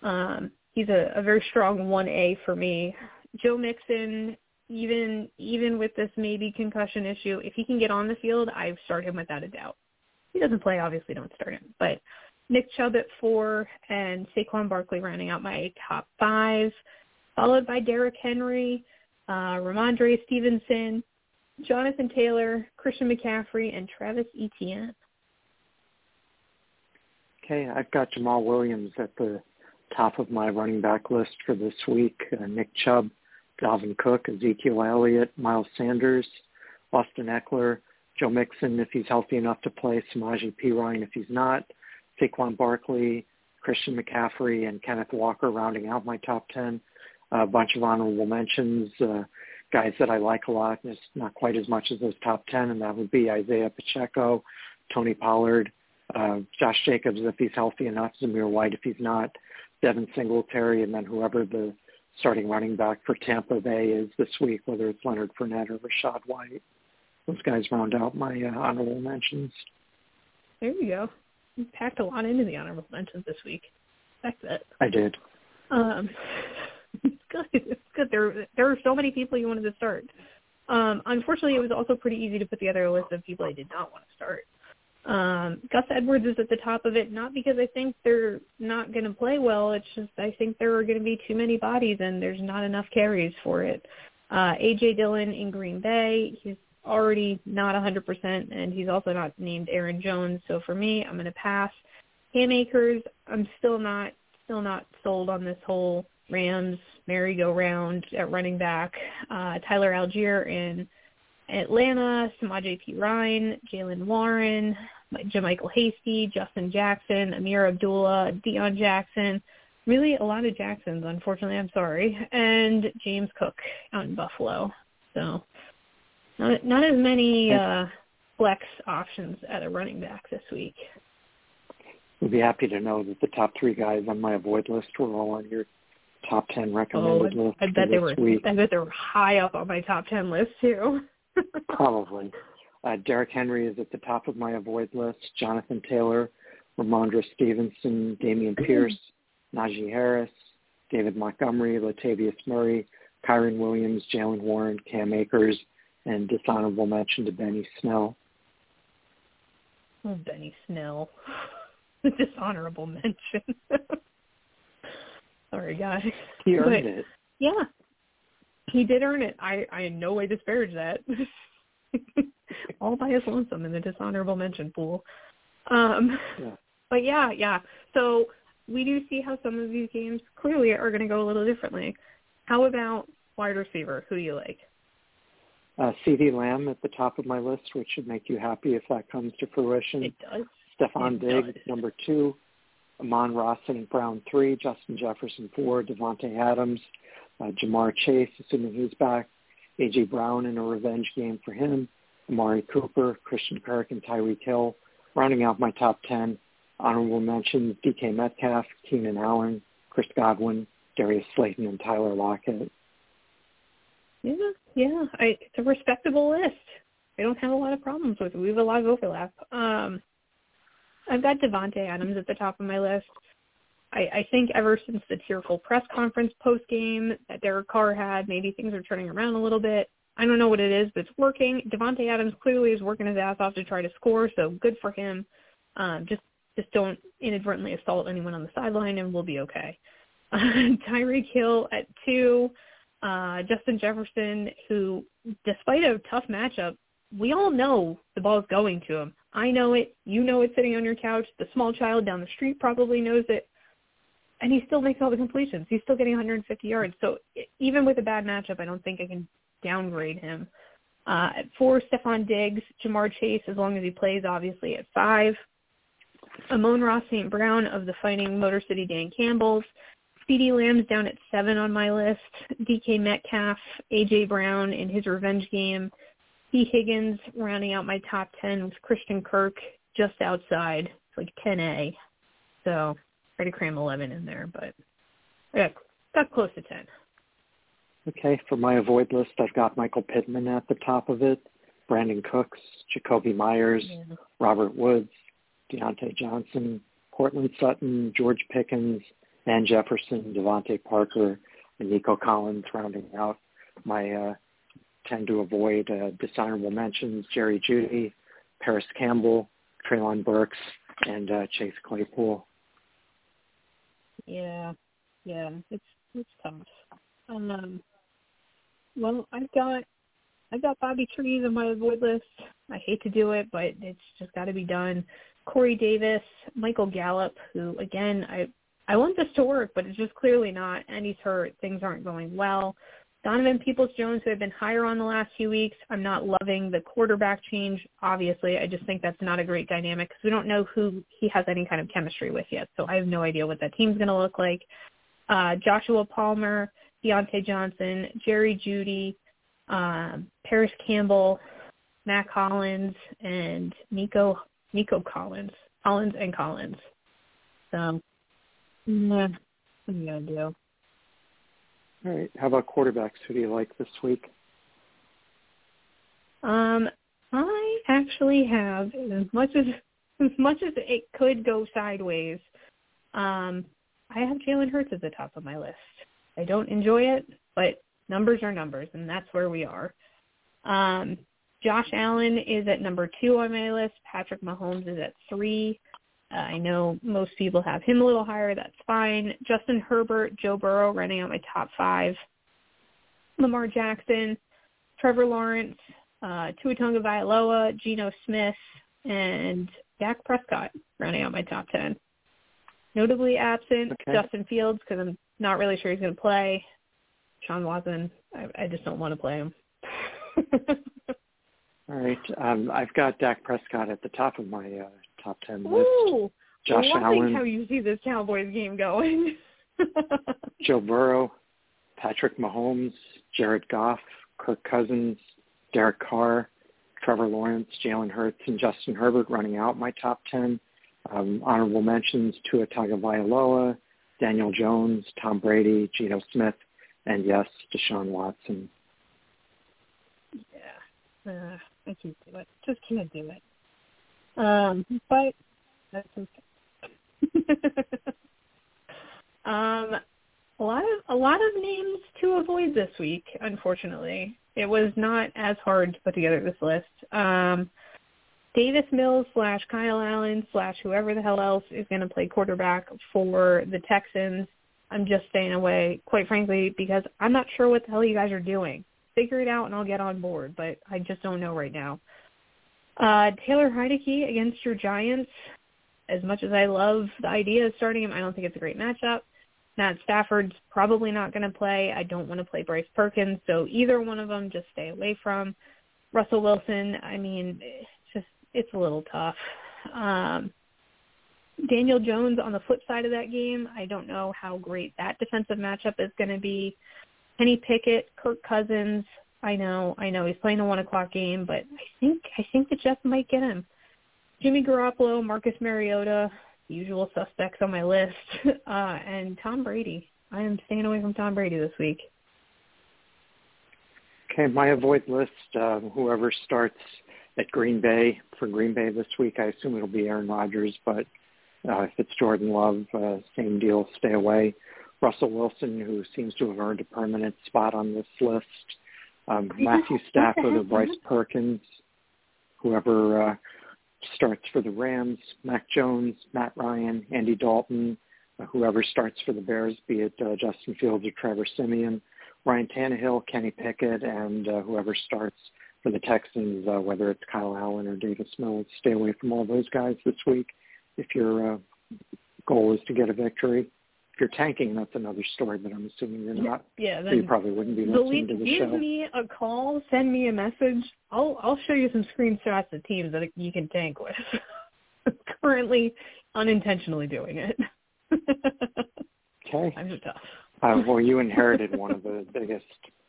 Um, he's a, a very strong 1A for me. Joe Mixon, even even with this maybe concussion issue, if he can get on the field, I start him without a doubt. He doesn't play, obviously don't start him. But Nick Chubb at four and Saquon Barkley rounding out my top five, followed by Derrick Henry, uh, Rhamondre Stevenson, Jonathan Taylor, Christian McCaffrey, and Travis Etienne. Okay, I've got Jamaal Williams at the top of my running back list for this week. Uh, Nick Chubb, Dalvin Cook, Ezekiel Elliott, Miles Sanders, Austin Ekeler, Joe Mixon if he's healthy enough to play, Samaje Perine if he's not, Saquon Barkley, Christian McCaffrey, and Kenneth Walker rounding out my top 10. a bunch of honorable mentions, uh, guys that I like a lot, just not quite as much as those top 10, and that would be Isaiah Pacheco, Tony Pollard, uh, Josh Jacobs if he's healthy enough, Zamir White if he's not, Devin Singletary, and then whoever the starting running back for Tampa Bay is this week, whether it's Leonard Fournette or Rachaad White. Those guys round out my uh, honorable mentions. There you go. You packed a lot into the honorable mentions this week. Respect that. I did. Um, it's good. It's good. There there were so many people you wanted to start. Um, unfortunately, it was also pretty easy to put together a list of people I did not want to start. Um, Gus Edwards is at the top of it, not because I think they're not going to play well. It's just I think there are going to be too many bodies and there's not enough carries for it. Uh, AJ Dillon in Green Bay, he's already not 100%, and he's also not named Aaron Jones. So for me, I'm going to pass. Cam Akers, I'm still not still not sold on this whole Rams merry-go-round at running back. Uh, Tyler Allgeier in Atlanta, Samaje P. Ryan, Jaylen Warren, JaMycal Hasty, Justin Jackson, Ameer Abdullah, Deon Jackson. Really a lot of Jacksons, unfortunately, I'm sorry. And James Cook out in Buffalo. So not, not as many uh, flex options at a running back this week. We'd be happy to know that the top three guys on my avoid list were all on your top ten recommended I, list I bet they were. week. I bet they were high up on my top ten list too. Probably. Uh, Derrick Henry is at the top of my avoid list. Jonathan Taylor, Rhamondre Stevenson, Dameon Pierce, Najee Harris, David Montgomery, Latavius Murray, Kyren Williams, Jaylen Warren, Cam Akers, and dishonorable mention to Benny Snell. Oh, Benny Snell. The dishonorable mention. Sorry, guys. He earned But- it. Yeah, he did earn it. I I in no way disparage that. All by his lonesome in the dishonorable mention pool. Um, Yeah. but yeah, yeah. So we do see how some of these games clearly are going to go a little differently. How about wide receiver? Who do you like? Uh, CeeDee Lamb at the top of my list, which should make you happy if that comes to fruition. It does. Stefon Diggs, number two. Amon-Ra St. Brown, three. Justin Jefferson, four. Davante Adams. Uh, Ja'Marr Chase, assuming he's back. A.J. Brown in a revenge game for him. Amari Cooper, Christian Kirk, and Tyreek Hill. Rounding out my top 10, honorable mentions, DK Metcalf, Keenan Allen, Chris Godwin, Darius Slayton, and Tyler Lockett. Yeah, yeah. I, it's a respectable list. I don't have a lot of problems with it. We have a lot of overlap. Um, I've got Davante Adams at the top of my list. I, I think ever since the tearful press conference post game that Derek Carr had, maybe things are turning around a little bit. I don't know what it is, but it's working. Davante Adams clearly is working his ass off to try to score, so good for him. Um, just just don't inadvertently assault anyone on the sideline, and we'll be okay. Uh, Tyreek Hill at two. Uh, Justin Jefferson, who, despite a tough matchup, we all know the ball's going to him. I know it. You know it sitting on your couch. The small child down the street probably knows it. And he still makes all the completions. He's still getting 150 yards. So even with a bad matchup, I don't think I can downgrade him. Uh, at four, Stefon Diggs, Ja'Marr Chase, as long as he plays, obviously at five. Amon-Ra St. Brown of the Fighting Motor City Dan Campbells. CeeDee Lamb's down at seven on my list. DK Metcalf, AJ Brown in his revenge game. Tee Higgins rounding out my top ten with Christian Kirk just outside. It's like 10A. So try to cram 11 in there, but yeah, got, close to 10. Okay, for my avoid list, I've got Michael Pittman at the top of it, Brandin Cooks, Jakobi Meyers, yeah. Robert Woods, Diontae Johnson, Courtland Sutton, George Pickens, Van Jefferson, DeVante Parker, and Nico Collins rounding out my uh, tend to avoid uh, dishonorable mentions, Jerry Jeudy, Parris Campbell, Treylon Burks, and uh, Chase Claypool. Yeah, yeah, it's it's tough. Um, well, I've got I've got Bobby Trees on my avoid list. I hate to do it, but it's just got to be done. Corey Davis, Michael Gallup, who again I I want this to work, but it's just clearly not, and he's hurt. Things aren't going well. Donovan Peoples-Jones, who had been higher on the last few weeks, I'm not loving the quarterback change. Obviously, I just think that's not a great dynamic because we don't know who he has any kind of chemistry with yet. So I have no idea what that team's going to look like. Uh, Joshua Palmer, Diontae Johnson, Jerry Jeudy, um, Parris Campbell, Mack Hollins, and Nico Nico Collins, Collins and Collins. So, yeah, what are you gonna do? All right. How about quarterbacks? Who do you like this week? Um, I actually have as much as as much as it could go sideways. Um, I have Jalen Hurts at the top of my list. I don't enjoy it, but numbers are numbers, and that's where we are. Um, Josh Allen is at number two on my list. Patrick Mahomes is at three. Uh, I know most people have him a little higher. That's fine. Justin Herbert, Joe Burrow running out my top five. Lamar Jackson, Trevor Lawrence, uh, Tua Tagovailoa, Geno Smith, and Dak Prescott running out my top ten. Notably absent okay. Justin Fields because I'm not really sure he's going to play. Sean Watson, I, I just don't want to play him. All right, um, I've got Dak Prescott at the top of my uh, top ten list. Ooh, Josh Allen. how you see this Cowboys game going. Joe Burrow, Patrick Mahomes, Jared Goff, Kirk Cousins, Derek Carr, Trevor Lawrence, Jalen Hurts, and Justin Herbert running out my top ten. Um, honorable mentions: Tua Tagovailoa, Daniel Jones, Tom Brady, Geno Smith, and yes, Deshaun Watson. Yeah, uh, I can't do it. Just can't do it. Um, but that's okay. um, a lot of a lot of names to avoid this week. Unfortunately, it was not as hard to put together this list. Um, Davis Mills slash Kyle Allen slash whoever the hell else is going to play quarterback for the Texans. I'm just staying away, quite frankly, because I'm not sure what the hell you guys are doing. Figure it out and I'll get on board, but I just don't know right now. Uh, Taylor Heinicke against your Giants. As much as I love the idea of starting him, I don't think it's a great matchup. Matt Stafford's probably not going to play. I don't want to play Bryce Perkins, so either one of them just stay away from. Russell Wilson, I mean, it's just it's a little tough. Um, Daniel Jones on the flip side of that game, I don't know how great that defensive matchup is going to be. Kenny Pickett, Kirk Cousins, I know, I know he's playing a one o'clock game, but I think I think the Jets might get him. Jimmy Garoppolo, Marcus Mariota, usual suspects on my list, uh, and Tom Brady. I am staying away from Tom Brady this week. Okay, my avoid list. Uh, whoever starts at Green Bay for Green Bay this week, I assume it'll be Aaron Rodgers, but uh, if it's Jordan Love, uh, same deal. Stay away. Russell Wilson, who seems to have earned a permanent spot on this list um, Matthew Stafford or Bryce Perkins, whoever uh, starts for the Rams, Mac Jones, Matt Ryan, Andy Dalton, uh, whoever starts for the Bears, be it uh, Justin Fields or Trevor Siemian, Ryan Tannehill, Kenny Pickett, and uh, whoever starts for the Texans, uh, whether it's Kyle Allen or Davis Mills. Stay away from all those guys this week if your uh, goal is to get a victory. You're tanking, that's another story, but I'm assuming you're not. Yeah, so then you probably wouldn't be delete, listening to the give show. me a call, send me a message. I'll I'll show you some screenshots of teams that you can tank with. Currently, unintentionally doing it. Okay. Times are tough. Uh, well, you inherited one of the biggest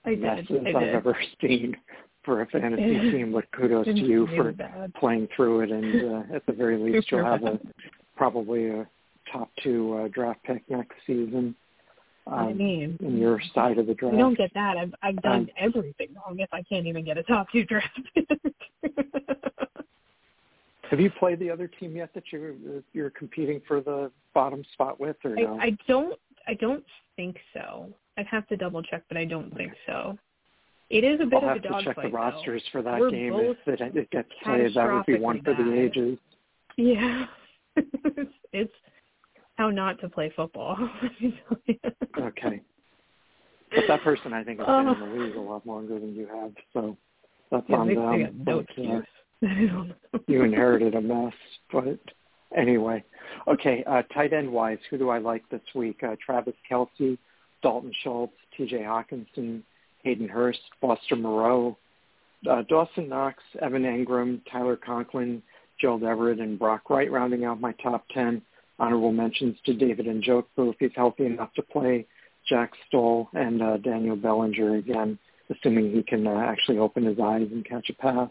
I did. messes I've ever seen for a fantasy team, but kudos to you for bad. playing through it, and uh, at the very least, Super you'll have a probably a top two uh, draft pick next season. Um, I mean, in your side of the draft. you don't get that. I've I've done Um, everything wrong if I can't even get a top two draft pick. Have you played the other team yet that you're you're competing for the bottom spot with, or no? I, I don't I don't think so. I'd have to double check, but I don't think so. It is a bit I'll of have a to check dogfight. the rosters for that We're game if it, it gets played. That would be one for the ages. Yeah, it's, it's how not to play football. let me tell you. Okay. But that person, I think, has been Uh, in the league a lot longer than you have, so that's yeah, on they, they them. got no uh, excuse. You inherited a mess, but anyway. Okay, uh, tight end wise, who do I like this week? Uh, Travis Kelce, Dalton Schultz, T.J. Hockenson, Hayden Hurst, Foster Moreau, uh, Dawson Knox, Evan Engram, Tyler Conklin, Gerald Everett, and Brock Wright rounding out my top 10. Honorable mentions to David and Njoku if he's healthy enough to play, Jack Stoll, and uh, Daniel Bellinger again, assuming he can uh, actually open his eyes and catch a pass.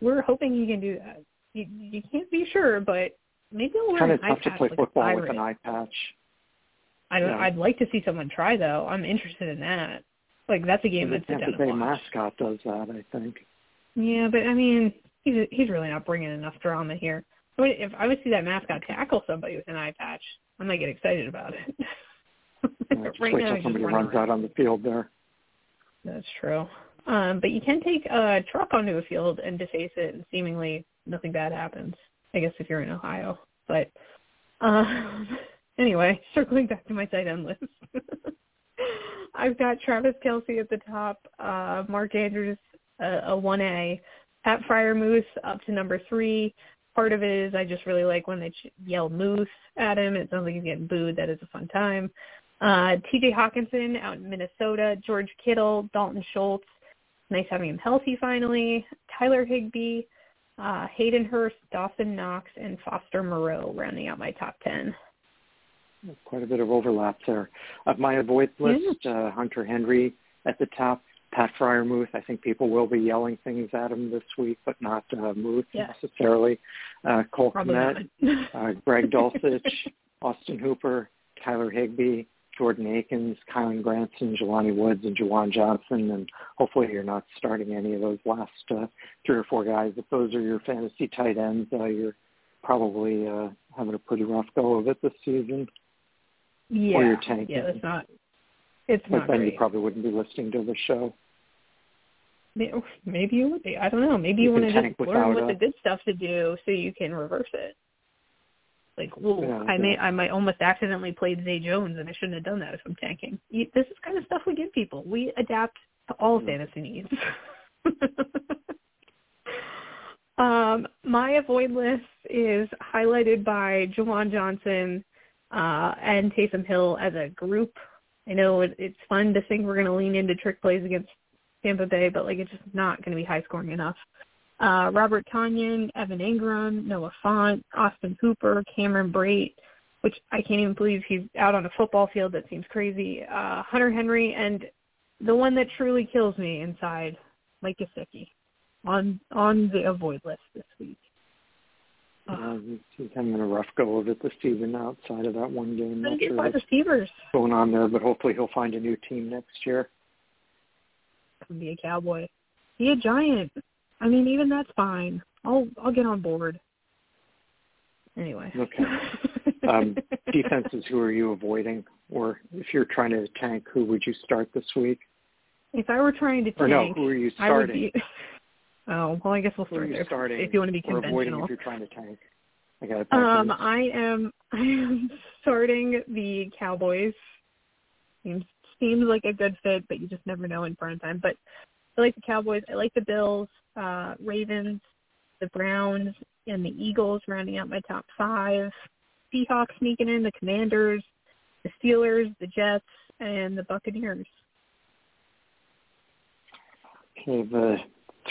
We're hoping he can do that. You, you can't be sure, but maybe he'll wear Kind an of eye tough to patch play like football with an eye patch. I don't, yeah. I'd like to see someone try though. I'm interested in that. Like that's a game that's a Tampa down Bay watch. mascot does that, I think. Yeah, but I mean, he's he's really not bringing enough drama here. I mean, if I would see that mascot tackle somebody with an eye patch, I might get excited about it. Just right wait now, till somebody runs out on the field there. That's true. Um, but you can take a truck onto a field and deface it, and seemingly nothing bad happens. I guess if you're in Ohio. But uh, anyway, circling back to my tight end list, I've got Travis Kelce at the top, uh, Mark Andrews uh, a one A, Pat Freiermuth up to number three. Part of it is I just really like when they yell Moose at him. It sounds like he's getting booed. That is a fun time. Uh, T.J. Hockenson out in Minnesota, George Kittle, Dalton Schultz. Nice having him healthy finally. Tyler Higbee, uh, Hayden Hurst, Dawson Knox, and Foster Moreau rounding out my top 10. Quite a bit of overlap there. Of my avoid list, uh, Hunter Henry at the top, Pat Freiermuth. I think people will be yelling things at him this week, but not uh, Muth Yeah. necessarily. Uh, Cole not. uh, Greg Dulcich, Austin Hooper, Tyler Higbee, Jordan Akins, Kylen Granson, Jelani Woods, and Juwan Johnson. And hopefully you're not starting any of those last uh, three or four guys. If those are your fantasy tight ends, uh, you're probably uh, having a pretty rough go of it this season. yeah, or you're tanking. yeah, that's not. It's But not then great. you probably wouldn't be listening to the show. May- Maybe you would be. I don't know. Maybe You you, want to just learn what the good stuff to do so you can reverse it. Like, Yeah, I may. I might almost accidentally played Zay Jones and I shouldn't have done that if I'm tanking. You, this is kind of stuff we give people. We adapt to all Mm. fantasy needs. um, my avoid list is highlighted by Juwan Johnson uh, and Taysom Hill as a group. I know it, it's fun to think we're going to lean into trick plays against Tampa Bay, but like it's just not going to be high scoring enough. Uh, Robert Tonyan, Evan Engram, Noah Fant, Austin Hooper, Cameron Brate, which I can't even believe he's out on a football field. That seems crazy. Uh, Hunter Henry, and the one that truly kills me inside, Mike Gesicki, on on the avoid list this week. Uh, Uh, he's having a rough go of it this season outside of that one game. Not sure wide what's receivers. going on there, but hopefully he'll find a new team next year. Can be a cowboy. Be a giant. I mean, even that's fine. I'll I'll get on board. Anyway. Okay. Um, defenses, who are you avoiding? Or if you're trying to tank, who would you start this week? If I were trying to tank, Or no, who are you starting? be. Oh well, I guess we'll start there starting if you want to be or conventional. avoiding if you're trying to tank. I got Um, I am I am starting the Cowboys. Seems seems like a good fit, but you just never know in prime time. But I like the Cowboys. I like the Bills, uh, Ravens, the Browns, and the Eagles rounding out my top five. Seahawks sneaking in, the Commanders, the Steelers, the Jets, and the Buccaneers. Okay, the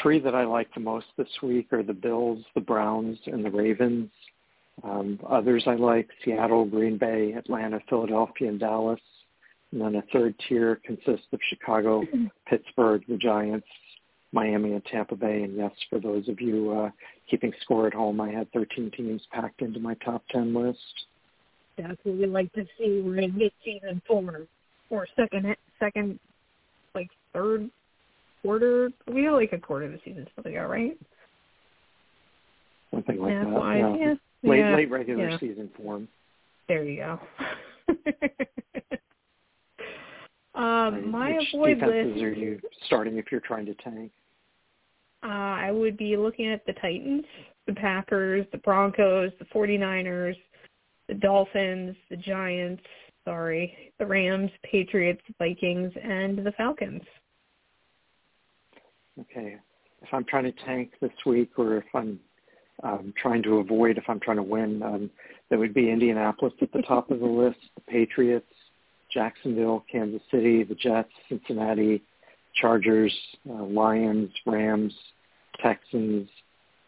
three that I like the most this week are the Bills, the Browns, and the Ravens. Um, others I like Seattle, Green Bay, Atlanta, Philadelphia, and Dallas. And then a third tier consists of Chicago, Pittsburgh, the Giants, Miami, and Tampa Bay. And yes, for those of you uh, keeping score at home, I had 13 teams packed into my top 10 list. That's what we like to see. We're in mid-season form or second, second, like third quarter. We got like a quarter of the season still to go, right? Something like yeah, that. well, yeah. yeah. Late, yeah. late regular season form. There you go. um, my Which avoid defenses list. are you starting if you're trying to tank? Uh, I would be looking at the Titans, the Packers, the Broncos, the 49ers, the Dolphins, the Giants, sorry, the Rams, Patriots, Vikings, and the Falcons. Okay. If I'm trying to tank this week or if I'm um, trying to avoid, if I'm trying to win, um, that would be Indianapolis at the top of the list, the Patriots, Jacksonville, Kansas City, the Jets, Cincinnati, Chargers, uh, Lions, Rams, Texans,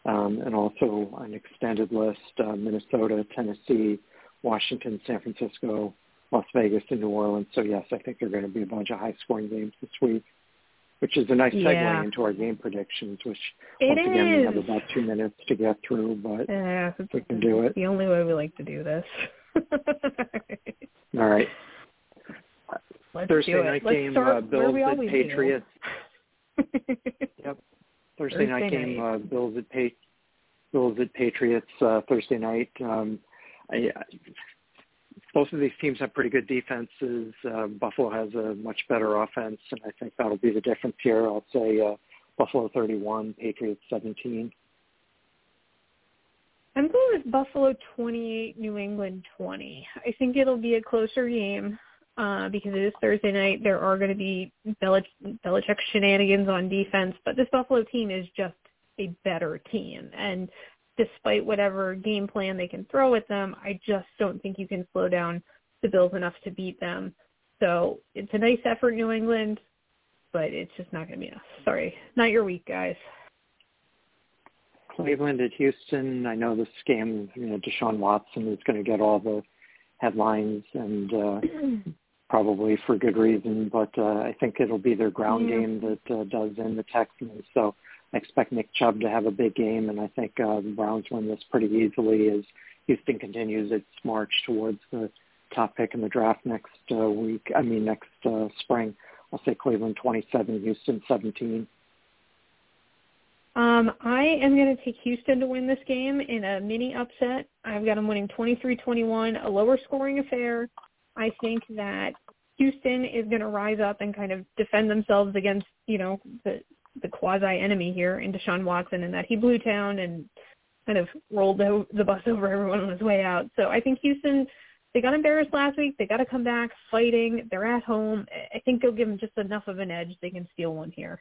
um, and also an extended list, uh, Minnesota, Tennessee, Washington, San Francisco, Las Vegas, and New Orleans. So yes, I think there are going to be a bunch of high-scoring games this week, which is a nice segue Yeah. into our game predictions, which It once again we have about two minutes to get through, but Yeah, we can do it. the only way we like to do this. All right. Let's Thursday night Let's game, uh, Bills at Patriots. Yep. Thursday, Thursday night game, night. uh, Bills at pa- Bills at Patriots uh, Thursday night. Um, I, I, both of these teams have pretty good defenses. Uh, Buffalo has a much better offense, and I think that'll be the difference here. I'll say uh, Buffalo 31, Patriots 17. I'm going with Buffalo 28, New England 20. I think it'll be a closer game uh, because it is Thursday night. There are going to be Belich- Belichick shenanigans on defense, but this Buffalo team is just a better team. And despite whatever game plan they can throw at them, I just don't think you can slow down the Bills enough to beat them. So it's a nice effort, New England, but it's just not going to be enough. Sorry, not your week, guys. Cleveland at Houston. I know this game, you know, Deshaun Watson is going to get all the headlines and uh, probably for good reason, but uh, I think it'll be their ground Yeah. game that uh, does in the Texans. So I expect Nick Chubb to have a big game, and I think uh, the Browns win this pretty easily as Houston continues its march towards the top pick in the draft next uh, week. I mean, next uh, spring. I'll say Cleveland 27, Houston 17. Um, I am going to take Houston to win this game in a mini upset. I've got them winning 23-21, a lower scoring affair. I think that Houston is going to rise up and kind of defend themselves against, you know, the the quasi enemy here in Deshaun Watson, and that he blew town and kind of rolled the, the bus over everyone on his way out. So I think Houston, they got embarrassed last week. They got to come back fighting. They're at home. I think they'll give them just enough of an edge. They can steal one here.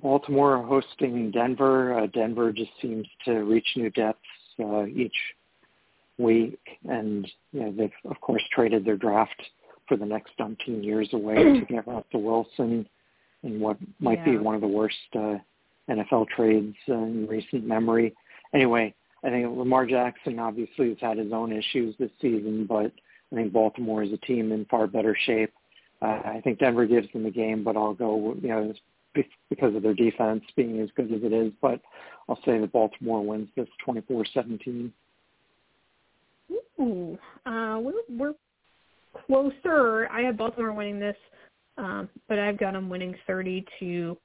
Baltimore hosting Denver. Uh, Denver just seems to reach new depths uh, each week, and you know, they've of course traded their draft for the next umpteen years away to get Russell Wilson in what might be one of the worst uh, NFL trades uh, in recent memory. Anyway, I think Lamar Jackson obviously has had his own issues this season, but I think Baltimore is a team in far better shape. Uh, I think Denver gives them the game, but I'll go, you know, because of their defense being as good as it is. But I'll say that Baltimore wins this 24-17. Ooh, uh, we're we're closer. I have Baltimore winning this, um, but I've got them winning thirty to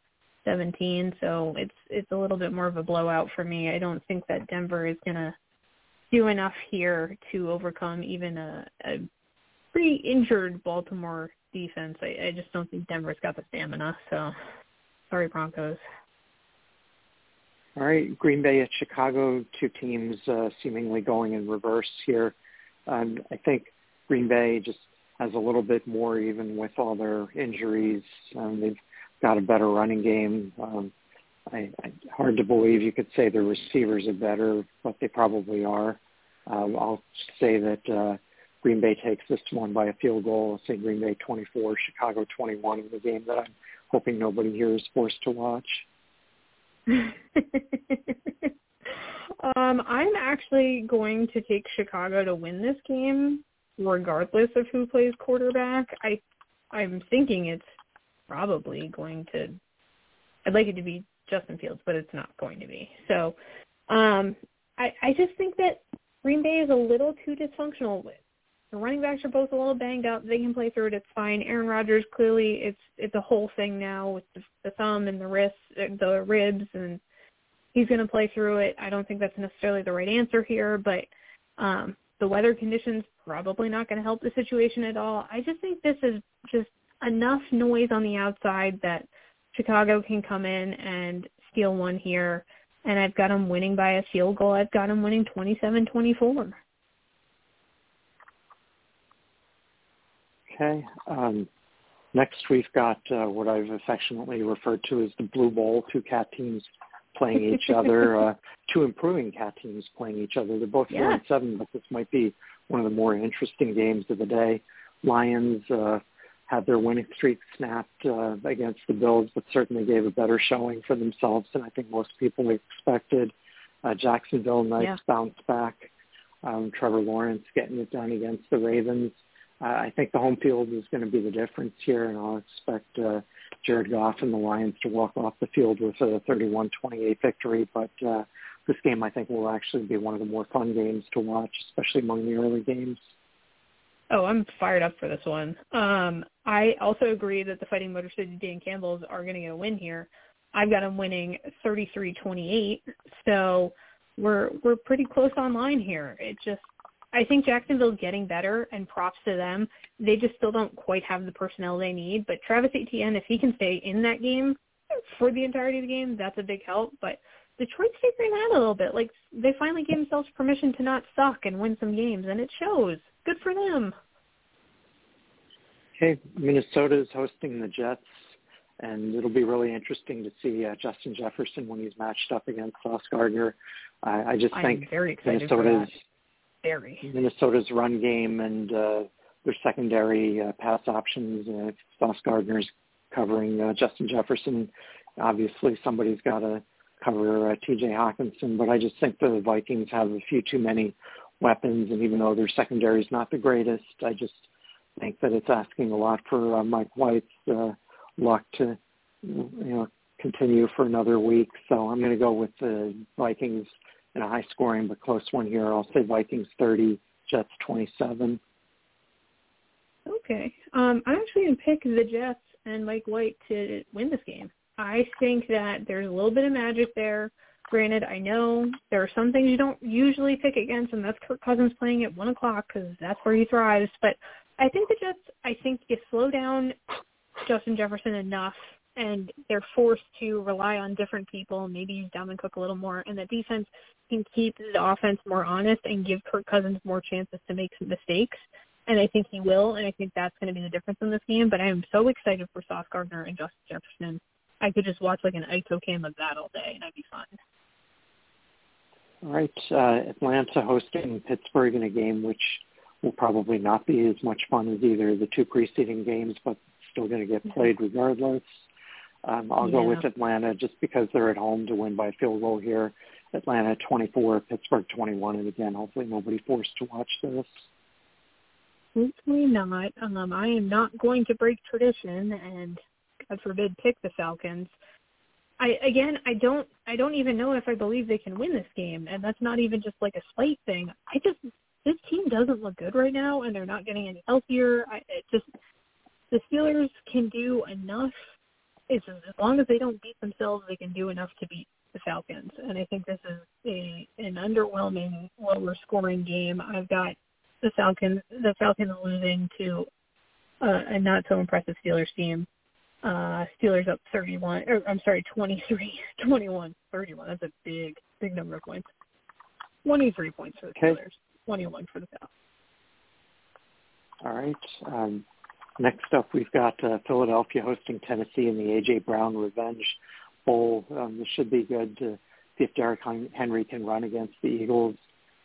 seventeen. So it's it's a little bit more of a blowout for me. I don't think that Denver is gonna do enough here to overcome even a, a pretty injured Baltimore defense. I, I just don't think Denver's got the stamina. So Sorry, Broncos. All right, Green Bay at Chicago, two teams uh, seemingly going in reverse here. Um, I think Green Bay just has a little bit more, even with all their injuries. Um, they've got a better running game. Um, I, I, hard to believe you could say the receivers are better, but they probably are. Um, I'll say that uh, Green Bay takes this one by a field goal. I'll say Green Bay 24, Chicago 21 in the game that I'm hoping nobody here is forced to watch. um, I'm actually going to take Chicago to win this game, regardless of who plays quarterback. I, I'm thinking it's probably going to. I'd like it to be Justin Fields, but it's not going to be. So, um, I, I just think that Green Bay is a little too dysfunctional. With the running backs are both a little banged up. They can play through it. It's fine. Aaron Rodgers clearly it's it's a whole thing now with the, the thumb and the wrist, the ribs, and he's going to play through it. I don't think that's necessarily the right answer here, but um, the weather conditions probably not going to help the situation at all. I just think this is just enough noise on the outside that Chicago can come in and steal one here. And I've got them winning by a field goal. I've got them winning 27-24. Okay. Um, next, we've got uh, what I've affectionately referred to as the Blue Bowl, two cat teams playing each other, uh, two improving cat teams playing each other. They're both 4 yeah. and 7, but this might be one of the more interesting games of the day. Lions uh, had their winning streak snapped uh, against the Bills, but certainly gave a better showing for themselves than I think most people expected. Uh, Jacksonville, nice yeah. bounce back. Um, Trevor Lawrence getting it done against the Ravens. Uh, I think the home field is going to be the difference here, and I'll expect uh, Jared Goff and the Lions to walk off the field with a 31-28 victory. But uh, this game, I think, will actually be one of the more fun games to watch, especially among the early games. Oh, I'm fired up for this one. Um, I also agree that the Fighting Motor City Dan Campbells are going to get a win here. I've got them winning 33-28, so we're we're pretty close on line here. It just I think Jacksonville's getting better, and props to them. They just still don't quite have the personnel they need. But Travis Etienne, if he can stay in that game for the entirety of the game, that's a big help. But Detroit's figuring that out a little bit. Like they finally gave themselves permission to not suck and win some games, and it shows. Good for them. Okay, Minnesota is hosting the Jets, and it'll be really interesting to see uh, Justin Jefferson when he's matched up against Sauce Gardner. Uh, I just I'm think very excited Very Minnesota's run game and uh, their secondary uh, pass options. Uh, Sauce Gardner's covering uh, Justin Jefferson. Obviously, somebody's got to cover uh, T.J. Hockenson, but I just think the Vikings have a few too many weapons, and even though their secondary is not the greatest, I just think that it's asking a lot for uh, Mike White's uh, luck to you know continue for another week. So I'm going to go with the Vikings in a high scoring but close one here. I'll say Vikings 30, Jets 27. Okay. Um, I'm actually going to pick the Jets and Mike White to win this game. I think that there's a little bit of magic there. Granted, I know there are some things you don't usually pick against, and that's Kirk Cousins playing at 1 o'clock because that's where he thrives. But I think the Jets, I think you slow down Justin Jefferson enough and they're forced to rely on different people, maybe use Dalvin Cook a little more, and the defense can keep the offense more honest and give Kirk Cousins more chances to make some mistakes. And I think he will, and I think that's going to be the difference in this game. But I am so excited for Sauce Gardner and Justin Jefferson. I could just watch like an ISO cam of that all day, and I'd be fine. All right, uh, Atlanta hosting Pittsburgh in a game which will probably not be as much fun as either of the two preceding games, but still going to get played regardless. Um, I'll yeah. go with Atlanta just because they're at home to win by field goal here. Atlanta 24, Pittsburgh 21, and again, hopefully nobody forced to watch this. Hopefully not. Um, I am not going to break tradition and, God forbid, pick the Falcons. I again, I don't, I don't even know if I believe they can win this game, and that's not even just like a slight thing. I just, this team doesn't look good right now, and they're not getting any healthier. I it just, the Steelers can do enough is as long as they don't beat themselves, they can do enough to beat the Falcons. And I think this is a an underwhelming, lower scoring game. I've got the Falcons, the Falcons losing to uh, a not so impressive Steelers team. Uh, Steelers up 31, or I'm sorry, 23, 21, 31. That's a big, big number of points. 23 points for the Steelers, okay. 21 for the South. All right. Um, next up, we've got uh, Philadelphia hosting Tennessee in the A.J. Brown Revenge Bowl. Um, this should be good to see if Derrick Henry can run against the Eagles.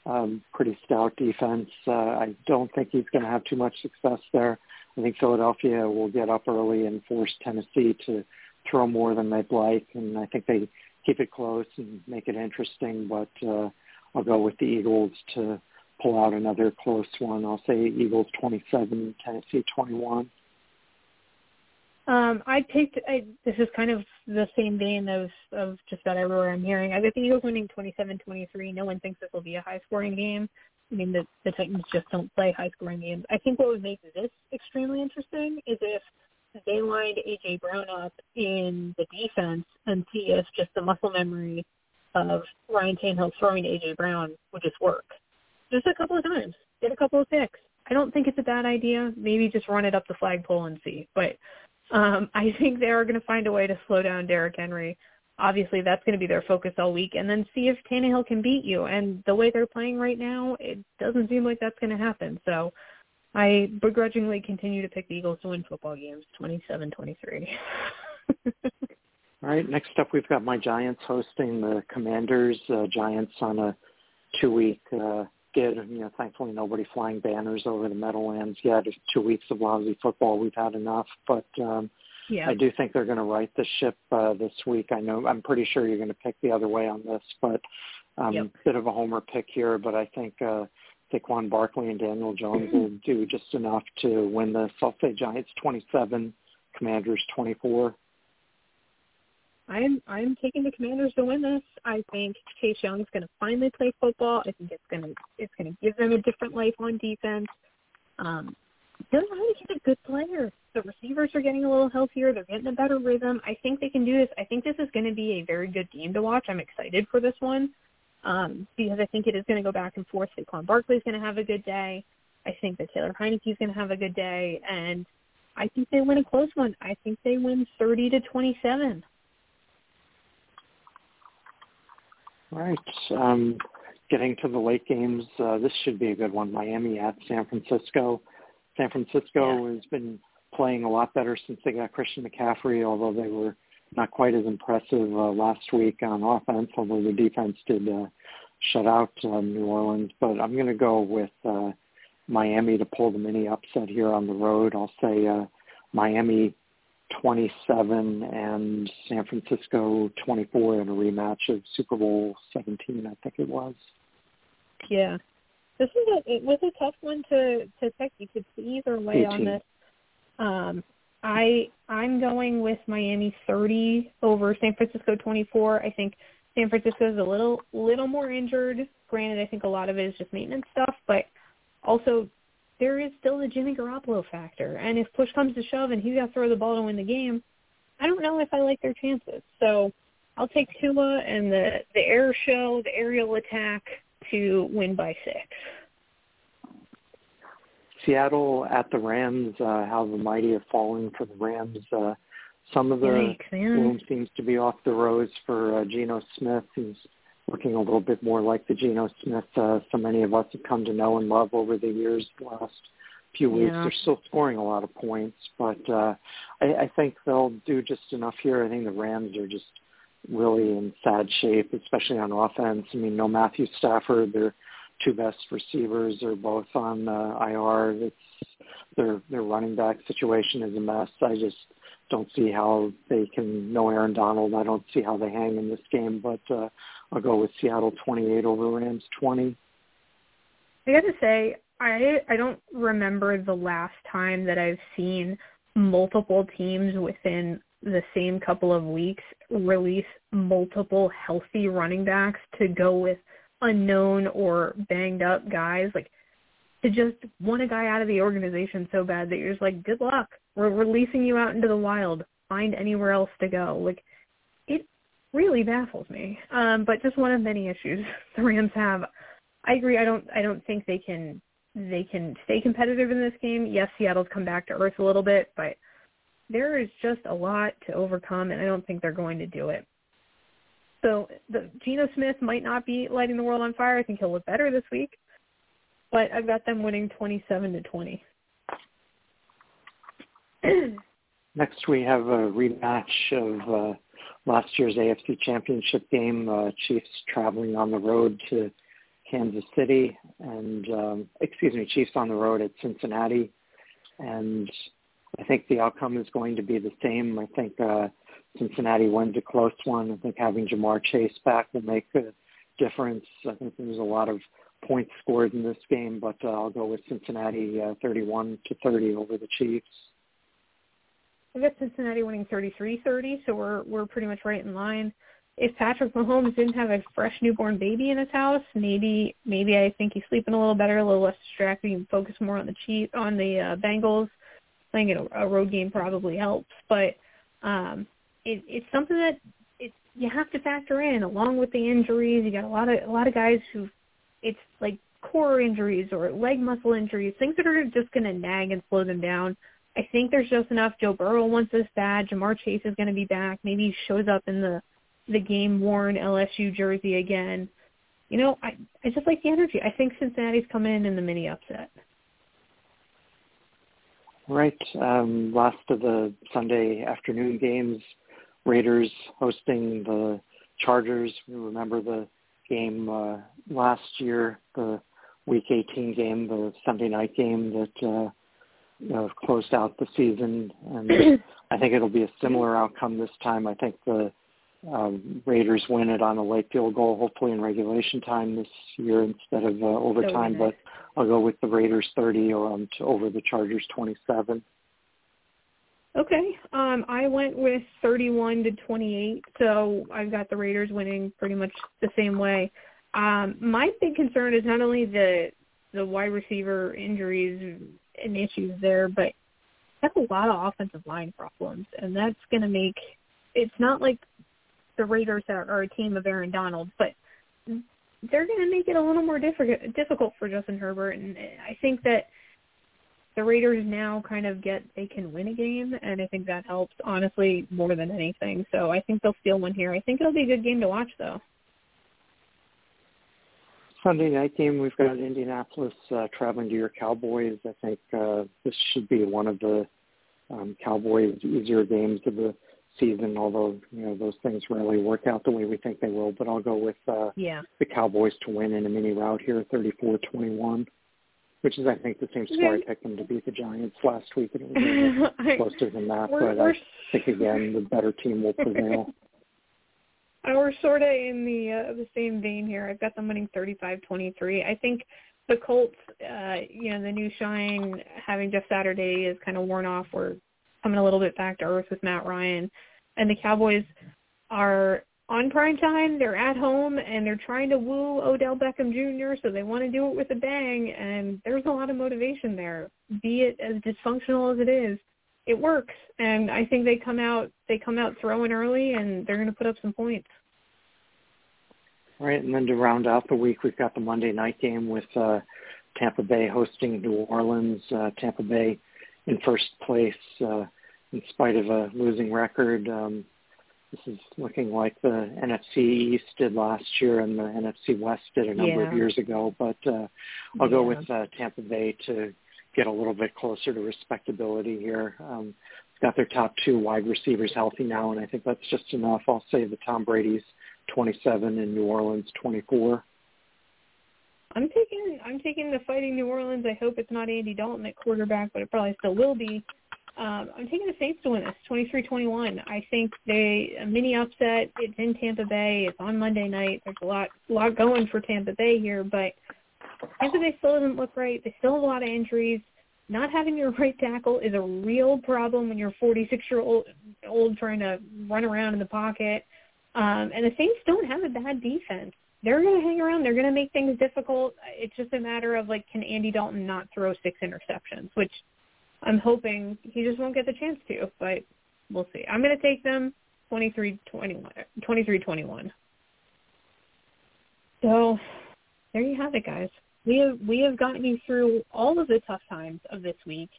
Um, pretty stout defense. Uh, I don't think he's going to have too much success there. I think Philadelphia will get up early and force Tennessee to throw more than they'd like, and I think they keep it close and make it interesting. But uh, I'll go with the Eagles to pull out another close one. I'll say Eagles 27, Tennessee 21. Um, I picked. I, this is kind of the same vein of of just about everywhere I'm hearing. I got the Eagles winning 27-23. No one thinks this will be a high scoring game. I mean, the, the Titans just don't play high-scoring games. I think what would make this extremely interesting is if they lined A.J. Brown up in the defense and see if just the muscle memory of Ryan Tannehill throwing A.J. Brown would just work. Just a couple of times. Get a couple of picks. I don't think it's a bad idea. Maybe just run it up the flagpole and see. But um, I think they are going to find a way to slow down Derrick Henry obviously that's going to be their focus all week, and then see if Tannehill can beat you. And the way they're playing right now, it doesn't seem like that's going to happen. So I begrudgingly continue to pick the Eagles to win football games, twenty-seven, twenty-three. all right, next up we've got my Giants hosting the Commanders. Uh, Giants on a two-week uh, skid. You know, thankfully nobody flying banners over the Meadowlands yet. Two weeks of lousy football, we've had enough. But um, yeah. I do think they're going to right the ship uh, this week. I know I'm pretty sure you're going to pick the other way on this, but um, yep. bit of a homer pick here. But I think uh, Saquon Barkley and Daniel Jones will do just enough to win this. I'll say Giants 27, Commanders 24. I'm I'm taking the Commanders to win this. I think Chase Young's going to finally play football. I think it's going to it's going to give them a different life on defense. Um, Dylan Heinicke's a good player. The receivers are getting a little healthier. They're getting a better rhythm. I think they can do this. I think this is going to be a very good game to watch. I'm excited for this one um, because I think it is going to go back and forth. Saquon Barkley's going to have a good day. I think that Taylor Heinicke's going to have a good day, and I think they win a close one. I think they win 30 to 27. All right. Um, getting to the late games, uh, this should be a good one. Miami at San Francisco. San Francisco yeah. has been playing a lot better since they got Christian McCaffrey, although they were not quite as impressive uh, last week on offense, although the defense did uh, shut out uh, New Orleans. But I'm going to go with uh, Miami to pull the mini upset here on the road. I'll say uh, Miami 27 and San Francisco 24 in a rematch of Super Bowl 17, I think it was. Yeah, this is a it was a tough one to to pick. You could see either way 18. on this. Um, I I'm going with Miami 30 over San Francisco 24. I think San Francisco is a little little more injured. Granted, I think a lot of it is just maintenance stuff, but also there is still the Jimmy Garoppolo factor. And if push comes to shove and he's got to throw the ball to win the game, I don't know if I like their chances. So I'll take Tua and the the air show, the aerial attack to win by six. Seattle at the Rams, uh, how the mighty have fallen for the Rams. Uh, some of the bloom seems to be off the rose for uh, Geno Smith. He's looking a little bit more like the Geno Smith uh, so many of us have come to know and love over the years. The last few weeks, yeah. they're still scoring a lot of points, but uh, I, I think they'll do just enough here. I think the Rams are just really in sad shape, especially on offense. I mean, no Matthew Stafford. Their two best receivers are both on uh, IR. It's their their running back situation is a mess. I just don't see how they can. No Aaron Donald. I don't see how they hang in this game. But uh, I'll go with Seattle 28 over Rams 20. I got to say, I I don't remember the last time that I've seen multiple teams within the same couple of weeks release multiple healthy running backs to go with unknown or banged up guys. Like to just want a guy out of the organization so bad that you're just like good luck. We're releasing you out into the wild. Find anywhere else to go. Like really baffles me um but just one of many issues the rams have i agree i don't i don't think they can they can stay competitive in this game yes seattle's come back to earth a little bit but there is just a lot to overcome, and I don't think they're going to do it. So the Geno Smith might not be lighting the world on fire. I think he'll look better this week, but I've got them winning 27 to 20. Next, we have a rematch of uh, last year's AFC Championship game. Uh, Chiefs traveling on the road to Kansas City, and um, excuse me, Chiefs on the road at Cincinnati, and I think the outcome is going to be the same. I think uh, Cincinnati wins a close one. I think having Ja'Marr Chase back will make a difference. I think there's a lot of points scored in this game, but uh, I'll go with Cincinnati uh, 31 to 30 over the Chiefs. I got Cincinnati winning 33-30, so we're we're pretty much right in line. If Patrick Mahomes didn't have a fresh newborn baby in his house, maybe maybe I think he's sleeping a little better, a little less distracted, and focus more on the Chief on the uh, Bengals. Playing a, a road game probably helps, but um, it, it's something that it, you have to factor in along with the injuries. You got a lot of a lot of guys who it's like core injuries or leg muscle injuries, things that are just going to nag and slow them down. I think there's just enough. Joe Burrow wants this bad. Ja'Marr Chase is going to be back. Maybe he shows up in the the game worn LSU jersey again. You know, I I just like the energy. I think Cincinnati's coming in in the mini upset. Right. Um, last of the Sunday afternoon games, Raiders hosting the Chargers. We remember the game uh, last year, the Week 18 game, the Sunday night game that uh, know, closed out the season, and I think it'll be a similar outcome this time. I think the um, Raiders win it on a late field goal, hopefully in regulation time this year instead of uh, overtime. But I'll go with the Raiders 30 um, to over the Chargers 27. Okay. Um, I went with 31 to 28, so I've got the Raiders winning pretty much the same way. Um, my big concern is not only the the wide receiver injuries and issues there, but have a lot of offensive line problems, and that's going to make it's not like the Raiders are, are a team of Aaron Donald, but they're going to make it a little more difficult difficult for Justin Herbert, and I think that the Raiders now kind of get they can win a game, and I think that helps honestly more than anything. So I think they'll steal one here. I think it'll be a good game to watch, though. Sunday night game, we've got Indianapolis uh, traveling to your Cowboys. I think uh, this should be one of the um, Cowboys' easier games of the season. Although you know those things rarely work out the way we think they will, but I'll go with uh, yeah. the Cowboys to win in a mini route here, 34-21 which is I think the same score I picked them to beat the Giants last week. It was closer than that, we're, but we're, I think again the better team will prevail. We're sort of in the uh, the same vein here. I've got them winning 35-23. I think the Colts, uh, you know, the new shine having Jeff Saturday is kind of worn off. We're coming a little bit back to earth with Matt Ryan, and the Cowboys are on prime time. They're at home and they're trying to woo Odell Beckham Jr. So they want to do it with a bang, and there's a lot of motivation there. Be it as dysfunctional as it is, it works, and I think they come out they come out throwing early, and they're going to put up some points. All right, and then to round out the week, we've got the Monday night game with uh, Tampa Bay hosting New Orleans. Uh, Tampa Bay in first place uh, in spite of a losing record. Um, this is looking like the NFC East did last year and the NFC West did a number yeah. of years ago. But uh, I'll yeah. go with uh, Tampa Bay to get a little bit closer to respectability here. Um, got their top two wide receivers healthy now, and I think that's just enough. I'll say the Tom Brady's 27 and New Orleans 24. I'm taking I'm taking the fighting New Orleans. I hope it's not Andy Dalton at quarterback, but it probably still will be. Um, I'm taking the Saints to win this, 23-21. I think they a mini upset. It's in Tampa Bay. It's on Monday night. There's a lot, lot going for Tampa Bay here, but Tampa they still doesn't look right. They still have a lot of injuries. Not having your right tackle is a real problem when you're 46 year old old trying to run around in the pocket. Um, and the Saints don't have a bad defense. They're going to hang around. They're going to make things difficult. It's just a matter of like, can Andy Dalton not throw six interceptions, which I'm hoping he just won't get the chance to, but we'll see. I'm going to take them 23-21. 23-21. So there you have it, guys. We have we have gotten you through all of the tough times of this week.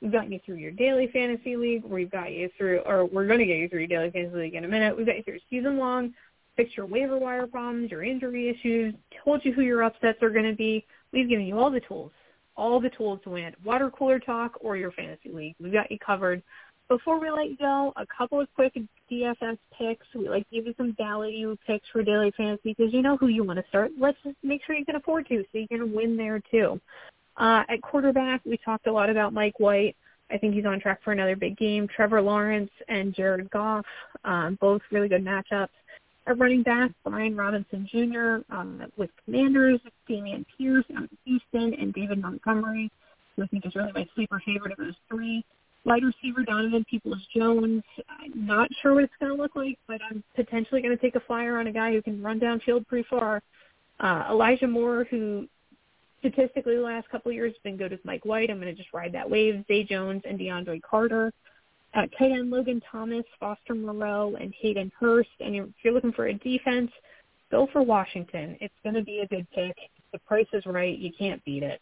We've gotten you through your daily fantasy league. We've got you through, or we're going to get you through your daily fantasy league in a minute. We've got you through season long, fixed your waiver wire problems, your injury issues, told you who your upsets are going to be. We've given you all the tools, all the tools to win water cooler talk or your fantasy league. We've got you covered. Before we let you go, a couple of quick DFS picks. We like give you some value picks for daily fantasy because you know who you want to start. Let's just make sure you can afford to, so you can win there too. Uh, at quarterback, we talked a lot about Mike White. I think he's on track for another big game. Trevor Lawrence and Jared Goff, um, both really good matchups. At running back, Brian Robinson Jr. Um, with Commanders, Dameon Pierce out Houston, and David Montgomery, who I think is really my sleeper favorite of those three. Wide receiver Donovan Peoples-Jones. I'm not sure what it's going to look like, but I'm potentially going to take a flyer on a guy who can run downfield pretty far. Uh, Elijah Moore, who statistically the last couple of years has been good with Mike White. I'm going to just ride that wave. Zay Jones and DeAndre Carter. Tight end, Logan Thomas, Foster Moreau, and Hayden Hurst. And if you're looking for a defense, go for Washington. It's going to be a good pick. The price is right. You can't beat it.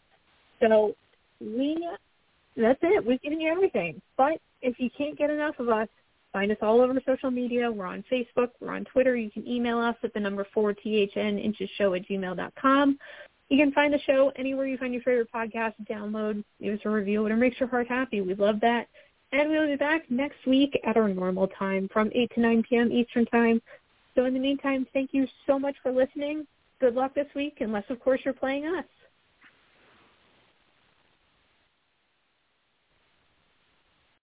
So we that's it. We've given you everything. But if you can't get enough of us, find us all over social media. We're on Facebook. We're on Twitter. You can email us at the number 4THN inches show at gmail.com. You can find the show anywhere you find your favorite podcast. Download, give us a review. It makes your heart happy. We love that. And we'll be back next week at our normal time from 8 to 9 p.m. Eastern Time. So in the meantime, thank you so much for listening. Good luck this week, unless, of course, you're playing us.